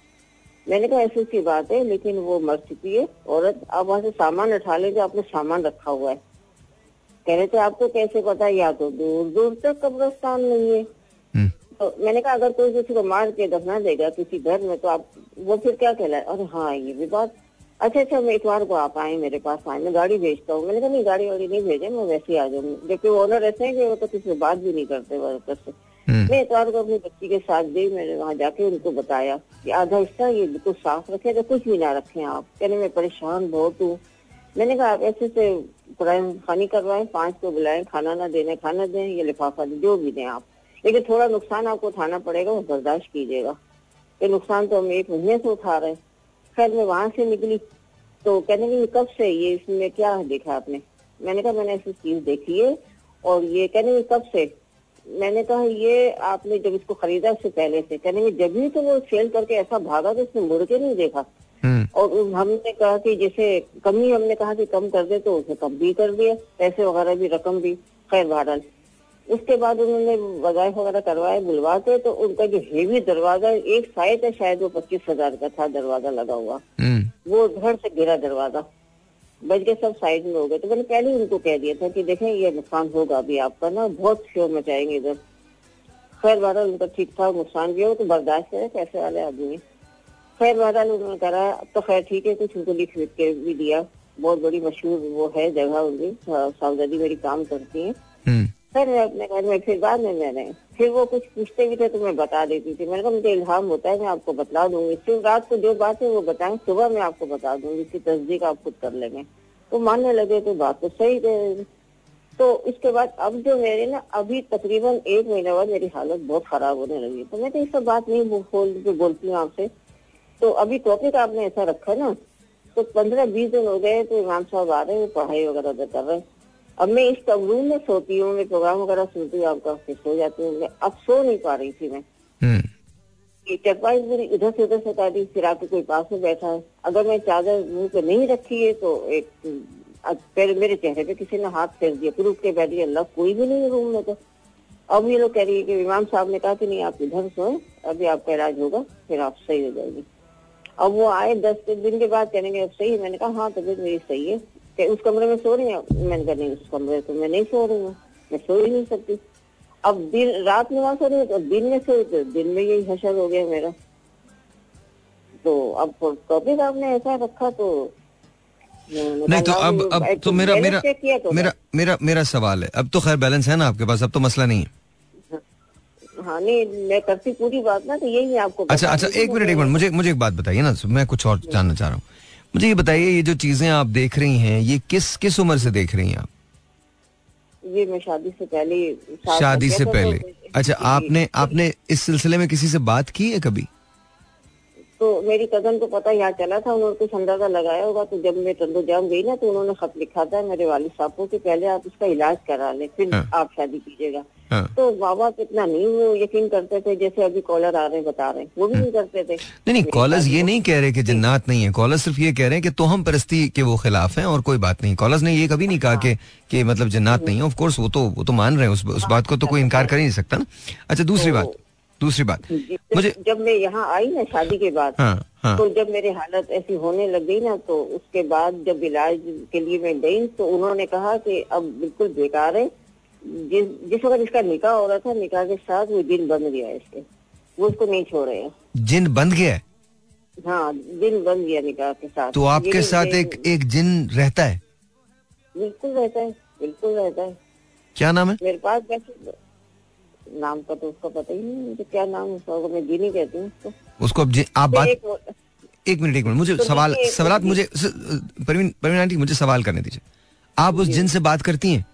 मैंने कहा ऐसी सी बात है लेकिन वो मर चुकी है औरत आप वहाँ से सामान उठा ले जो आपने सामान रखा हुआ है। कह रहे थे आपको कैसे पता या तो दूर दूर तक कब्रिस्तान नहीं है। हम्म, तो मैंने कहा अगर कोई किसी को मार के दफना देगा किसी घर में तो आप वो फिर क्या कहलाए? अरे हाँ ये भी बात। अच्छा अच्छा मैं इतवार को आप आए मेरे पास आए मैं गाड़ी भेजता हूँ। मैंने कहा नहीं गाड़ी वाड़ी नहीं भेजे मैं वैसे ही आ जाऊँगी जबकि वो ओनर ऐसे हैं कि वो तो किसी से बात भी नहीं करते वर्कर से। मैं इतवार को अपनी बच्ची के साथ गई, मैंने वहाँ जाके उनको बताया कि आधा हिस्सा ये बिल्कुल साफ़ रखे तो कुछ भी ना रखें आप। कहने मैं, परेशान बहुत हूँ। मैंने कहा, आप ऐसे से क्राइम खानी करवाएँ, पाँच को बुलाएँ, खाना ना देने खाना दें, ये लिफाफा दें, जो भी दें आप। लेकिन थोड़ा नुकसान आपको उठाना पड़ेगा, वो बर्दाश्त कीजिएगा। ये नुकसान तो हम एक महीने से उठा रहे हैं। खैर, मैं वहाँ से निकली तो कहने लगी, कब से ये इसमें क्या देखा आपने? मैंने कहा, मैंने ऐसी चीज़ देखी है, और ये कहने कब से? मैंने कहा ये आपने जब इसको खरीदा उससे पहले से। कहने जब भी तो वो सेल करके ऐसा भागा तो उसने मुड़ के नहीं देखा। हम्म, और हमने कहा कि जैसे कमी हमने कहा कि कम कर दे तो उसे कम भी कर दिया पैसे वगैरह भी रकम भी खैर बहरहाल। उसके बाद उन्होंने वजाइफ वगैरह करवाए बुलवाते तो उनका जो हेवी दरवाज़ा एक साइड है शायद वो पच्चीस हज़ार का था दरवाज़ा लगा हुआ। हम्म। वो धड़ से गिरा दरवाज़ा। बच के सब साइड में हो गए। तो मैंने पहले ही उनको कह दिया था कि देखें ये नुकसान होगा अभी आपका ना बहुत शोर मचाएँगे इधर। खैर बहरहाल उनका ठीक ठाक नुकसान भी हो तो बर्दाश्त करे पैसे वाले आदमी खैर बहरहाल उन्होंने करा अब तो खैर ठीक है कुछ उनको लिख लिख के भी दिया। बहुत बड़ी मशहूर वो है जगह उनकी साउदी मेरी काम करती है। हम्म। मैं अपने घर में फिर बाद में मैंने फिर वो कुछ पूछते भी थे तो मैं बता देती थी। मैंने कहा, मुझे इल्हाम होता है, मैं आपको बता दूँगी। सिर्फ़ रात को जो बात है वो बताएँ, सुबह मैं आपको बता दूँगी इसकी तस्दीक आप खुद कर लेंगे। तो मानने लगे तो बात तो सही है। तो इसके बाद अब जो मेरे ना, अभी तकरीबन एक महीने बाद मेरी हालत बहुत खराब होने लगी। तो मैं तो ये सब बात नहीं बो- खोल के बोलती हूँ आपसे। तो अभी टॉपिक आपने ऐसा रखा ना तो पंद्रह बीस दिन हो गए तो इमाम साहब आ रहे हैं, पढ़ाई वगैरह कर रहे हैं। अब मैं इस कमरूम में सोती हूँ मैं प्रोग्राम वगैरह सुनती हूँ आपका फिर सो जाती हूँ अब सो नहीं पा रही थी मैं। हम्म। कि चरपाई मेरी इधर से उधर सटा दी फिर आपके कोई पास में बैठा है। अगर मैं चादर मुँह पे नहीं रखी है तो एक फिर मेरे चेहरे पे किसी ने हाथ फेर दिया फिर उठ के बैठ गया अल्लाह कोई भी नहीं रूम में तो। अब ये लोग कह रही है कि इमाम साहब ने कहा कि नहीं आप इधर सोए अभी आपका इलाज होगा फिर आप सही हो जाएगी। अब वो आए दस दिन के बाद कहेंगे अब सही है मैंने कहा हाँ तबीयत मेरी सही है कि उस कमरे में सो रही है? मैंने कहा नहीं उस कमरे तो मैं नहीं सो रही हूँ। मैं सो ही नहीं सकती। अब दिन रात में वहाँ सो रही हूँ तो दिन में सो तो दिन में यही हशर हो गया मेरा। तो अब टॉपिक आपने ऐसा रखा तो नहीं तो अब अब तो मेरा मेरा तो मेरा मेरा मेरा सवाल है। अब तो खैर बैलेंस है ना आपके पास अब तो मसला नहीं है। हाँ नहीं मैं करती पूरी बात ना तो यही है आपको अच्छा अच्छा एक मिनट एक मिनट मुझे मुझे एक बात बताइए ना मैं कुछ और जानना चाह रहा हूँ। मुझे ये बताइए ये जो चीज़ें आप देख रही हैं ये किस किस उम्र से देख रही हैं आप? ये मैं शादी से पहले शादी से पहले। तो- अच्छा आपने आपने इस सिलसिले में किसी से बात की है कभी? तो मेरी कज़न को पता यहाँ चला था उन्होंने कुछ अंदाज़ा लगाया होगा तो जब मैं टंडो जाम गई ना तो उन्होंने खत लिखा था मेरे वालिद साहब को कि पहले आप इसका इलाज करा लें फिर हाँ। आप शादी कीजिएगा। हाँ। तो बाबा कितना नहीं वो यकीन करते थे जैसे अभी कॉलर आ रहे हैं बता रहे हैं। वो भी नहीं करते थे। नहीं नहीं कॉलर्स ये नहीं कह रहे कि जन्नात नहीं है। कॉलर्स सिर्फ़ ये कह रहे हैं कि तोहम परस्ती के वो खिलाफ हैं और कोई बात नहीं। कॉलर्स ने ये कभी नहीं कहा कि कि मतलब जन्नात नहीं है। ऑफ़ कोर्स वो तो वो तो मान रहे हैं। उस उस बात को तो कोई इनकार कर ही नहीं सकता ना। अच्छा दूसरी बात। दूसरी बात। मुझे जब मैं यहाँ आई ना शादी के बाद हाँ हाँ। तो जब मेरी हालत ऐसी होने लग गई ना तो उसके बाद जब इलाज के लिए मैं गई तो उन्होंने कहा कि अब बिल्कुल बेकार है। जिस जिस वक्त इसका निकाह हो रहा था निकाह के साथ वो दिन बंद गया इसके। वो उसको नहीं छोड़ रहे हैं। जिन बंद गया है? हाँ दिन बंद गया निकाह के साथ। तो आपके साथ एक एक जिन रहता है? बिल्कुल रहता है बिल्कुल रहता है। क्या नाम है? मेरे पास वैसे नाम का तो उसका पता ही नहीं मुझे क्या नाम उसका मैं जी नहीं कहती हूँ उसको। उसको अब आप बात एक मिनट। एक मिनट मुझे तो सवाल सवाल मुझे परवीन परवीन आंटी मुझे सवाल करने दीजिए। आप उस जिन से बात करती हैं?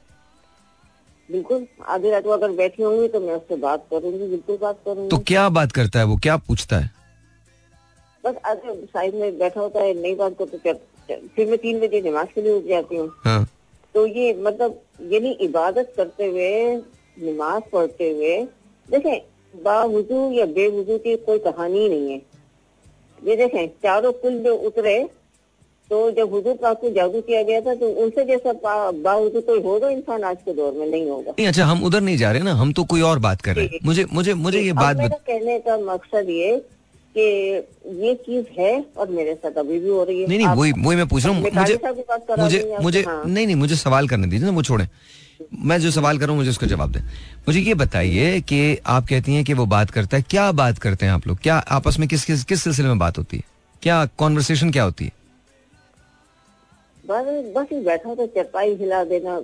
बिल्कुल। आधी रात को अगर बैठी होंगी तो मैं उससे बात करूँगी बिल्कुल बात करूँगी। तो क्या बात करता है वो? क्या पूछता है? बस आगे साइड में बैठा होता है नई बात को तो फिर मैं तीन बजे नमाज़ के लिए उठ जाती हूँ। हाँ। तो ये मतलब यानी इबादत करते हुए नमाज़ पढ़ते हुए देखें बावजू या बेवजू की कोई कहानी ही नहीं है। ये देखें चारों कुल जो उतरे तो जब हुजूर पाक को जादू किया गया था तो उनसे जैसा पा- बावजू कोई होगा इंसान आज के दौर में नहीं होगा। नहीं अच्छा हम उधर नहीं जा रहे ना हम तो कोई और बात कर रहे हैं। मुझे मुझे मुझे ये बात मेरा बत... कहने का मकसद ये कि ये चीज़ है और मेरे साथ अभी भी हो रही है। नहीं नहीं वही वही मैं पूछ रहा हूँ। मुझे मुझे मुझे हाँ। नहीं नहीं मुझे सवाल करने दीजिए ना वो छोड़े। मैं जो सवाल करूँ मुझे उसका जवाब दें। मुझे ये बताइए कि आप कहती हैं कि वो बात करता है। क्या बात करते हैं आप लोग? क्या आपस में किस किस किस सिलसिले में बात होती है? क्या कॉन्वर्सेशन क्या होती है? बस बस ही बैठा तो चरपाई हिला देना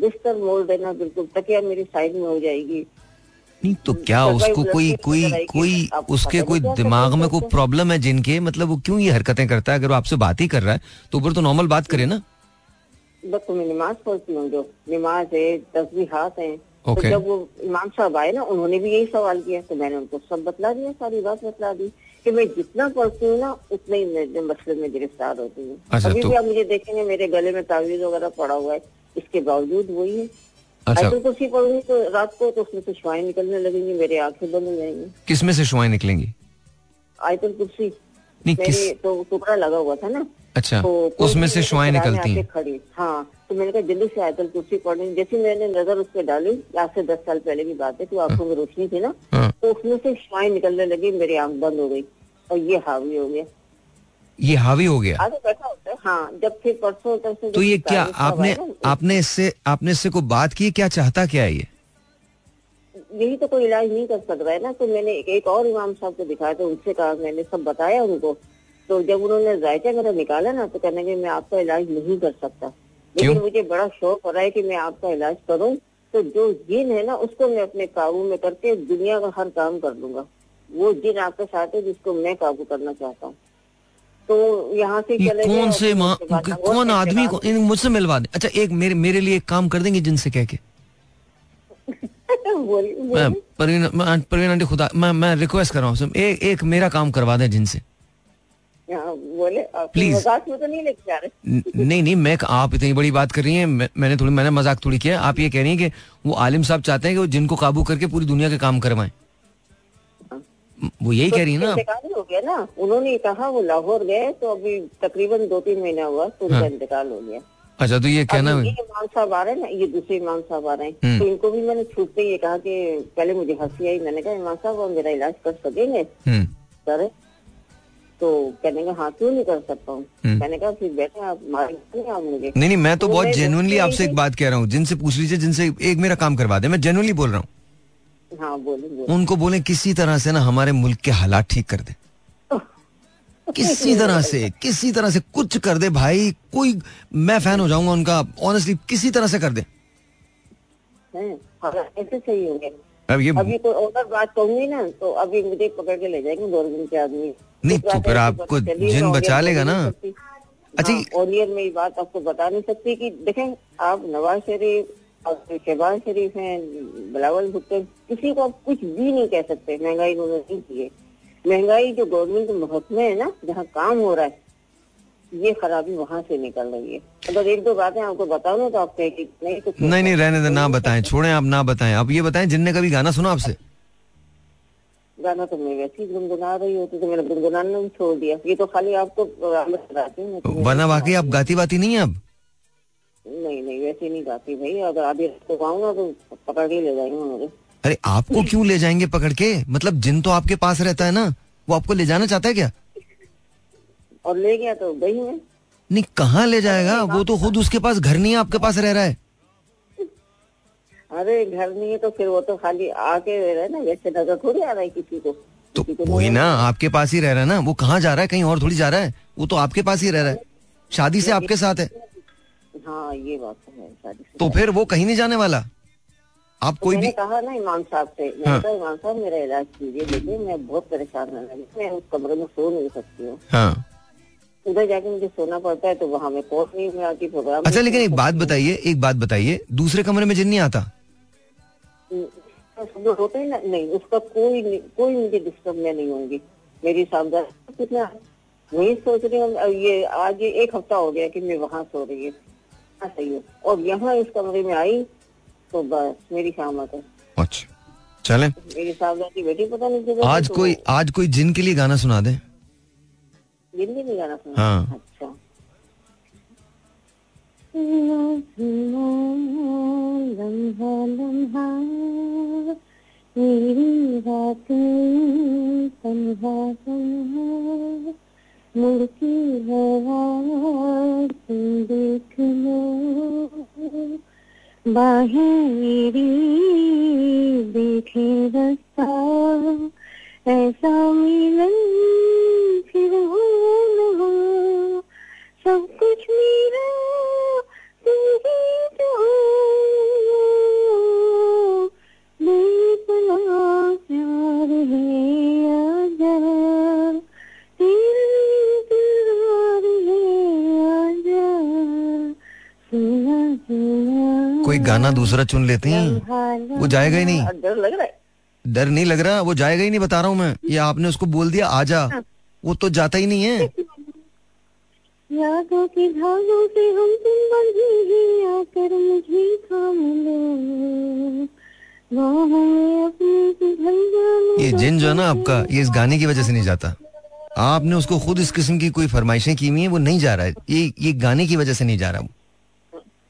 बिस्तर मोड़ देना बिल्कुल तकिया मेरी साइड में हो जाएगी। नहीं तो क्या उसको कोई कोई कोई उसके कोई दिमाग में कोई प्रॉब्लम है। जिनके? मतलब वो क्यों ये हरकतें करता है? अगर वो आपसे बात ही कर रहा है तो ऊपर तो नॉर्मल बात करे ना। बस तो मैं नमाज़ पढ़ती हूँ जो नमाज़ है तस्बीहात है। okay. तो जब वो इमाम साहब आए ना उन्होंने भी यही सवाल किया तो मैंने उनको सब बतला दिया सारी बात बतला दी कि मैं जितना पढ़ती हूँ ना उतना ही मैं मसले में गिरफ़्तार होती हूँ। अच्छा, अभी तो- भी आप मुझे देखेंगे मेरे गले में तावीज वगैरह पड़ा हुआ है इसके बावजूद वही है। अच्छा। आयतुल कुर्सी पढ़ूँगी तो रात को तो उसमें से शुआएँ निकलने लगेंगी मेरे आँखें बंद हो जाएँगी। किसमें से शुआएँ निकलेंगी? आयतुल कुर्सी। नहीं, किस- तो टुकड़ा लगा हुआ था ना अच्छा तो उसमें से शुआएँ निकलती हैं। खड़ी। हाँ तो मैंने कहा जल्दी से आयतल कुर्सी पढ़नी जैसे मैंने नज़र उस पर डाली आज से दस साल पहले की बात है तो आँखों में रोशनी थी ना हाँ। तो उसमें से शुआएँ निकलने लगी मेरी आँख बंद हो गई और ये हावी हो गया। ये हावी हो गया? आगे बैठा होता है हाँ जब फिर परसों तक तो ये क्या आपने आपने इससे आपने इससे को बात की क्या चाहता क्या है ये? यही तो कोई इलाज नहीं कर सकता है ना तो मैंने एक, एक और इमाम साहब को दिखाया तो उनसे कहा मैंने सब बताया उनको तो जब उन्होंने जायचा मेरा निकाला ना तो कहने लगे मैं आपका इलाज नहीं कर सकता। लेकिन मुझे बड़ा शौक हो रहा है कि मैं आपका इलाज करूँ तो जो जिन है ना उसको मैं अपने काबू में करके दुनिया का हर काम कर लूँगा। वो जिन आपके साथ है जिसको मैं काबू करना चाहता हूँ। तो यहाँ से चले कौन से माँ कौन आदमी को मुझसे मिलवा दे। अच्छा एक मेरे मेरे लिए एक काम कर देंगे जिनसे कह के। [laughs] परवीन परवीन आंटी खुदा मैं मैं रिक्वेस्ट कर रहा हूँ एक एक मेरा काम करवा दें जिनसे। हाँ, बोले आप मज़ाक में तो नहीं लेके जा रहे। नहीं नहीं मैं आप इतनी बड़ी बात कर रही हैं मैं, मैंने थोड़ी मैंने मज़ाक थोड़ी किया। आप ये कह रही हैं कि वो आलिम साहब चाहते हैं कि वो जिनको काबू करके पूरी दुनिया के काम करवाएँ। वो यही तो कह रही है ना। हो गया ना। उन्होंने कहा वो लाहौर गए तो अभी तकरीबन दो तीन महीना हुआ तो उनका हाँ। इंतकाल हो गया। अच्छा तो ये कहना ये इमाम साहब आ रहे हैं ना ये दूसरे इमाम साहब आ रहे हम्म। हैं तो इनको भी मैंने छूटते ये कहा कि पहले मुझे हँसी आई मैंने कहा इमाम साहब आप मेरा इलाज कर सकेंगे? हम्म। सर तो कहने का हाँ क्यों नहीं कर सकता हूँ? हम्म। मैंने कहा फिर बैठे आप मारेंगे आप मुझे। नहीं नहीं मैं तो वो बहुत जेनुअनली आपसे एक बात कह रहा हूँ जिनसे पूछ लीजिए जिनसे एक मेरा काम करवा दे। मैं जेनुअनली बोल रहा हूँ। हाँ बोले बोले। उनको बोले किसी तरह से ना हमारे मुल्क के हालात ठीक कर दे। किसी [laughs] तरह से किसी तरह से कुछ कर दे भाई। कोई मैं फ़ैन हो जाऊँगा उनका ऑनेस्टली किसी तरह से कर दे। ऐसे सही होंगे। अब ये अभी कोई और बात कहूँगी ना तो अभी मुझे पकड़ के ले जाएँगे गवर्नमेंट के आदमी। नहीं, तो फिर आपको जिन बचा लेगा ना। अच्छा, हाँ, ऑनियर में ये बात आपको बता नहीं सकती कि देखें आप नवाज़ शरीफ और शहबाज शरीफ हैं बिलावल भुट्टो किसी को आप कुछ भी नहीं कह सकते। महँगाई उन्होंने नहीं की है। महँगाई जो गवर्नमेंट के महकमे है ना जहाँ काम हो रहा है ये खराबी वहाँ से निकल रही है। अगर एक दो बातें आपको बताऊँ ना तो आप कहेंगे नहीं तो नहीं नहीं रहने दे ना बताएँ छोड़ें आप ना बताएँ। आप ये बताएँ जिनने कभी गाना सुना आपसे? गाना तो मैं वैसे ही गुनगुना रही होती तो मैंने गुनगुनाना भी छोड़ दिया। ये तो खाली आपको हूँ मैं तो। वरना वाकई आप गाती वाती नहीं है अब? नहीं नहीं वैसे नहीं गाती भाई। अगर आधी रात को गाऊँगा तो पकड़ के ले जाएँगे मुझे। अरे आपको क्यों ले जाएँगे पकड़ के? मतलब जिन तो आपके पास रहता है ना वो आपको ले जाना चाहता है क्या? और ले गया तो गई मैं नहीं कहाँ ले जाएगा? वो तो खुद उसके पास घर नहीं है आपके पास रह रहा है। अरे घर नहीं है तो फिर वो तो खाली आके रह रहा है ना वैसे नज़र थोड़ी आ रहा है किसी को। तो किसी वही ना आपके पास ही रह रहा है ना वो कहाँ जा रहा है कहीं और थोड़ी जा रहा है वो तो आपके पास ही रह रहा है। शादी से आपके साथ है। हाँ ये बात तो है शादी तो फिर वो कहीं नहीं जाने वाला? आप कोई भी कहा ना इमाम साहब से हाँ। इमाम साहब मेरा इलाज कीजिए देखिए मैं बहुत परेशान मैं उस कमरे में सो नहीं सकती हूँ। हाँ। उधर जाके मुझे सोना पड़ता है तो वहाँ में कोर्ट नहीं में आती प्रोग्राम अच्छा लेकिन एक बात बताइए एक बात बताइए दूसरे कमरे में जिन नहीं आता? हूँ। जो होता है ना नहीं उसका कोई कोई मुझे डिस्टर्ब में नहीं होंगी। मेरी सावधानी कितना वही सोच रही हूँ ये आज एक हफ़्ता हो गया कि मैं वहाँ सो रही है। हाँ सही है। और यहाँ इस कमरे में आई तो बस मेरी शामत है अच्छा चले। मेरी सावधानी बेटी पता नहीं आज तो कोई आज कोई जिन के लिए गाना सुना दे? दिल्ली में गाना सुना हाँ। अच्छा। सुनो, सुनो, लम्हा लम्हा मेरी रातें तन्हा तन्हा हवा तुम देख लो बाहें मेरी देखे रास्ता। ऐसा मिलन फिर हो न हो। सब कुछ मेरा तुम ही तो हो। प्यार है आजा। तेरा इंतज़ार है आजा। सुना सुना। कोई गाना दूसरा चुन लेते हैं? वो जाएगा ही नहीं। डर लग रहा है। डर नहीं लग रहा? वो जाएगा ही नहीं बता रहा हूँ मैं। ये आपने उसको बोल दिया आजा वो तो जाता ही नहीं है। यादों के धागों से हम तुम बंधे हैं आकर मुझे थाम लो। ये जिन जो है ना आपका ये इस गाने की वजह से नहीं जाता। आपने उसको खुद इस किस्म की कोई फरमाइशें की हुई है वो नहीं जा रहा है। ये ये गाने की वजह से नहीं जा रहा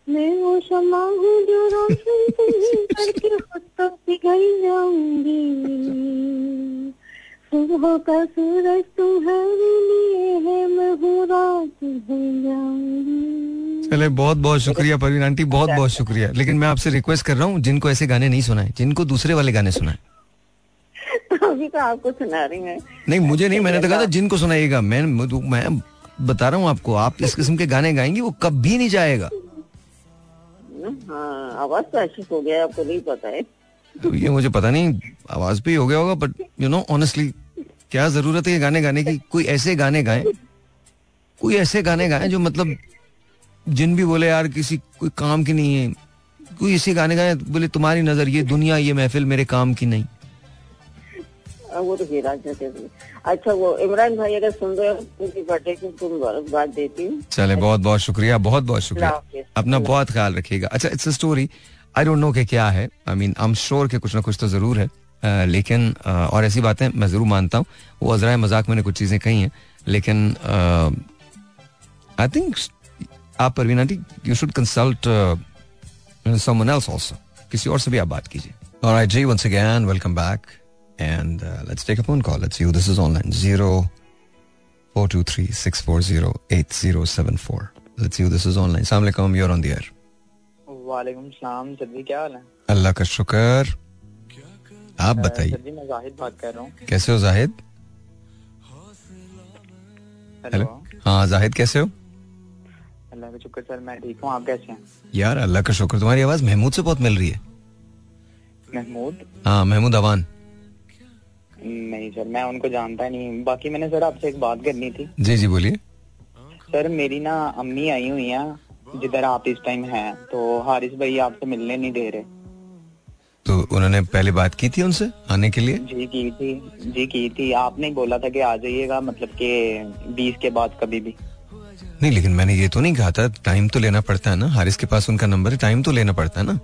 मैं वो शमा हूँ जो रोशन तुम्हें करके खुद तो पिघल जाऊँगी। सुबह का सूरज तुम्हारे लिए है मैं हूँ रात जाऊँगी। चले बहुत बहुत शुक्रिया परवीन आंटी बहुत बहुत शुक्रिया। लेकिन मैं आपसे रिक्वेस्ट कर रहा हूँ जिनको ऐसे गाने नहीं सुनाए जिनको दूसरे वाले गाने सुनाए। अभी तो आपको सुना रही मैं नहीं मुझे नहीं मैंने तो कहा था जिनको सुनाइएगा। मैं मैं बता रहा हूँ आपको आप इस किस्म के गाने गाएँगी वो कभी नहीं जाएगा। हाँ आवाज़ तो अच्छी हो गया आपको नहीं पता है। तो ये मुझे पता नहीं, आवाज़ भी हो गया होगा बट यू नो ऑनेस्टली क्या ज़रूरत है ये गाने गाने की? कोई ऐसे गाने गाएँ, कोई ऐसे गाने गाएँ जो मतलब जिन भी बोले, यार, किसी, कोई काम की नहीं है। कोई ऐसे गाने गाए, बोले, तुम्हारी नज़र, ये दुनिया, ये महफिल मेरे काम की नहीं। वो तो हीरा अच्छा वो इमरान भाई अगर सुन रहे हो उनकी बर्थडे की तुम बात देती हूँ। चले बहुत बहुत शुक्रिया बहुत बहुत शुक्रिया। अपना बहुत ख्याल रखिएगा। अच्छा it's story I don't know कि क्या है। I mean I am sure कि कुछ ना कुछ तो ज़रूर है। uh, लेकिन uh, और ऐसी बातें मैं ज़रूर मानता हूँ। वो अजरा मज़ाक मैंने कुछ चीज़ें कही हैं। लेकिन आई थिंक आप Parveen aunty you should consult someone else also किसी और से भी आप बात कीजिए। ऑलराइट जी once again welcome back And uh, let's take a phone call. Let's see who this is online. Zero four two three six four zero eight zero seven four. Let's see who this is online. Assalamu alaikum. You're on the air. वालेकुम सलाम sir जी क्या हाल है अल्लाह का शुक्र आप बताइए sir जी मैं जाहिद बात कर रहा हूँ कैसे हो जाहिद हेलो हाँ जाहिद कैसे हो अल्लाह का शुक्र सर मैं ठीक हूँ आप कैसे हैं यार अल्लाह का शुक्र तुम्हारी आवाज़ महमूद से बहुत मिल रही है महमूद हाँ महमूद अवान नहीं सर मैं उनको जानता नहीं बाकी मैंने सर आपसे एक बात करनी थी। जी जी बोलिए। सर मेरी ना अम्मी आई हुई हैं जिधर आप इस टाइम हैं तो हारिस भाई आपसे मिलने नहीं दे रहे। तो उन्होंने पहले बात की थी उनसे आने के लिए? जी की थी जी की थी। आपने बोला था कि आ जाइएगा मतलब के बीस के बाद कभी भी। नहीं लेकिन मैंने ये तो नहीं कहा था टाइम तो लेना पड़ता है ना। हारिस के पास उनका नंबर है टाइम तो लेना पड़ता है ना।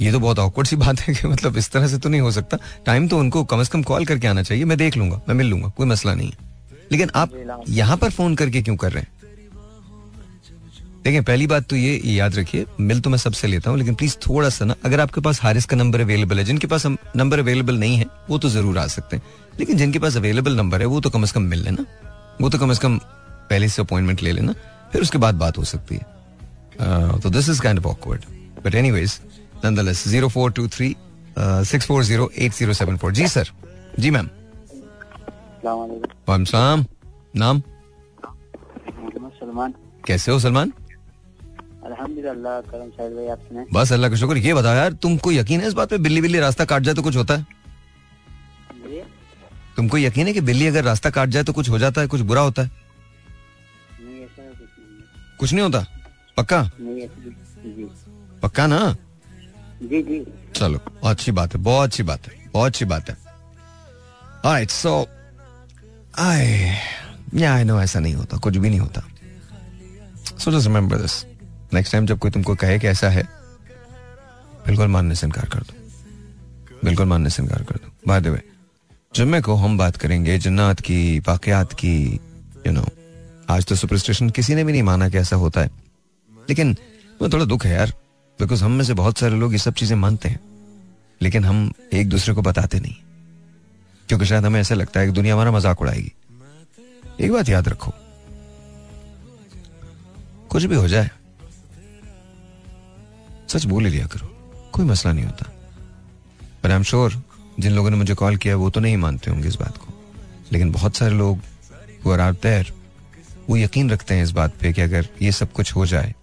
ये तो बहुत ऑकवर्ड सी बात है कि मतलब इस तरह से तो नहीं हो सकता। टाइम तो उनको कम से कम कॉल करके आना चाहिए। मैं देख लूँगा मैं मिल लूँगा कोई मसला नहीं है। लेकिन आप यहाँ पर फ़ोन करके क्यों कर रहे हैं? देखिए पहली बात तो ये याद रखिए मिल तो मैं सबसे लेता हूँ लेकिन प्लीज़ थोड़ा सा ना अगर आपके पास हारिस का नंबर अवेलेबल है जिनके पास नंबर अवेलेबल नहीं है वो तो ज़रूर आ सकते हैं। लेकिन जिनके पास अवेलेबल नंबर है वो तो कम से कम मिल लेना। वो तो कम से कम पहले से अपॉइंटमेंट ले लेना फिर उसके बाद बात हो सकती है। तो this is kind of awkward but anyways nonetheless 0423 uh, 6408074 जी सर जी मैम वालेकुम सलाम नाम सलमान कैसे हो सलमान? अल्हम्दुलिल्लाह करम भाई बस अल्लाह का शुक्र ये बताओ यार तुमको यकीन है इस बात पे बिल्ली बिल्ली रास्ता काट जाए तो कुछ होता है? तुमको यकीन है कि बिल्ली अगर रास्ता काट जाए तो कुछ हो जाता है कुछ बुरा होता है? नहीं ऐसा कुछ नहीं होता? पक्का? नहीं ऐसा पक्का ना? जी जी। चलो अच्छी बात है बहुत अच्छी बात है बहुत अच्छी बात है। Alright, so I yeah, I know ऐसा नहीं होता कुछ भी नहीं होता। So just remember this. Next time जब कोई तुमको कहे कि ऐसा है बिल्कुल मानने से इनकार कर दो। बिल्कुल मानने से इनकार कर दो। बाय द वे जुम्मे को हम बात करेंगे जन्नत की वाकयात की यू you नो know, आज तो सुपरस्टिशन किसी ने भी नहीं माना कि ऐसा होता है। लेकिन वो थोड़ा दुख है यार। बिकॉज़ हम में से बहुत सारे लोग ये सब चीज़ें मानते हैं, लेकिन हम एक दूसरे को बताते नहीं। क्योंकि शायद हमें ऐसा लगता है कि दुनिया हमारा मज़ाक उड़ाएगी। एक बात याद रखो, कुछ भी हो जाए, सच बोल लिया करो, कोई मसला नहीं होता। पर आई एम श्योर जिन लोगों ने मुझे कॉल किया, वो तो नहीं मानते होंगे इस बात को। लेकिन बहुत सारे लोग देयर वो यकीन रखते हैं इस बात पे कि अगर ये सब कुछ हो जाए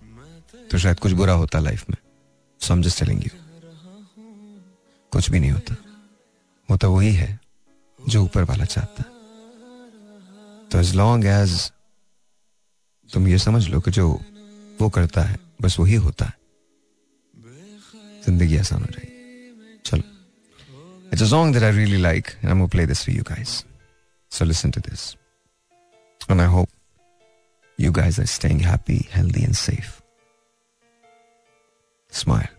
तो शायद कुछ बुरा होता लाइफ में। समझ चलेंगे कुछ भी नहीं होता। होता तो वही है, जो ऊपर वाला चाहता। तो एज लॉन्ग एज तुम ये समझ लो कि जो वो करता है, बस वही होता है। ज़िंदगी आसान हो जाएगी। चलो। It's a song that I really like and I play this for you guys so listen to this and I hope you guys are staying happy healthy and safe Smile.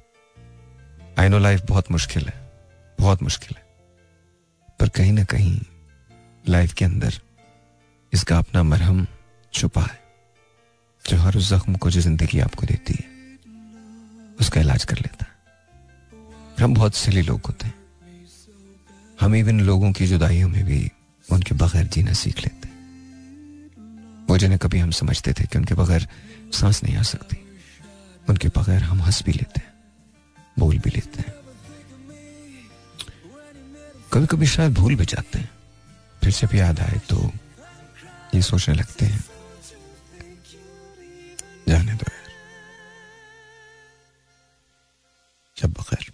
I know life बहुत मुश्किल है, बहुत मुश्किल है। पर कहीं ना कहीं लाइफ के अंदर इसका अपना मरहम छुपा है, जो हर उस जख्म को जो ज़िंदगी आपको देती है, उसका इलाज कर लेता है। हम बहुत सिली लोग होते हैं। हम इवन लोगों की जुदाइयों में भी उनके बगैर जीना सीख लेते हैं। वो जिन्हें कभी हम समझते थे कि उनके बगैर सांस नहीं आ सकती। उनके बगैर हम हंस भी लेते हैं, बोल भी लेते हैं। कभी कभी शायद भूल भी जाते हैं। फिर जब याद आए तो ये सोचने लगते हैं, जाने दो यार। जब बखैर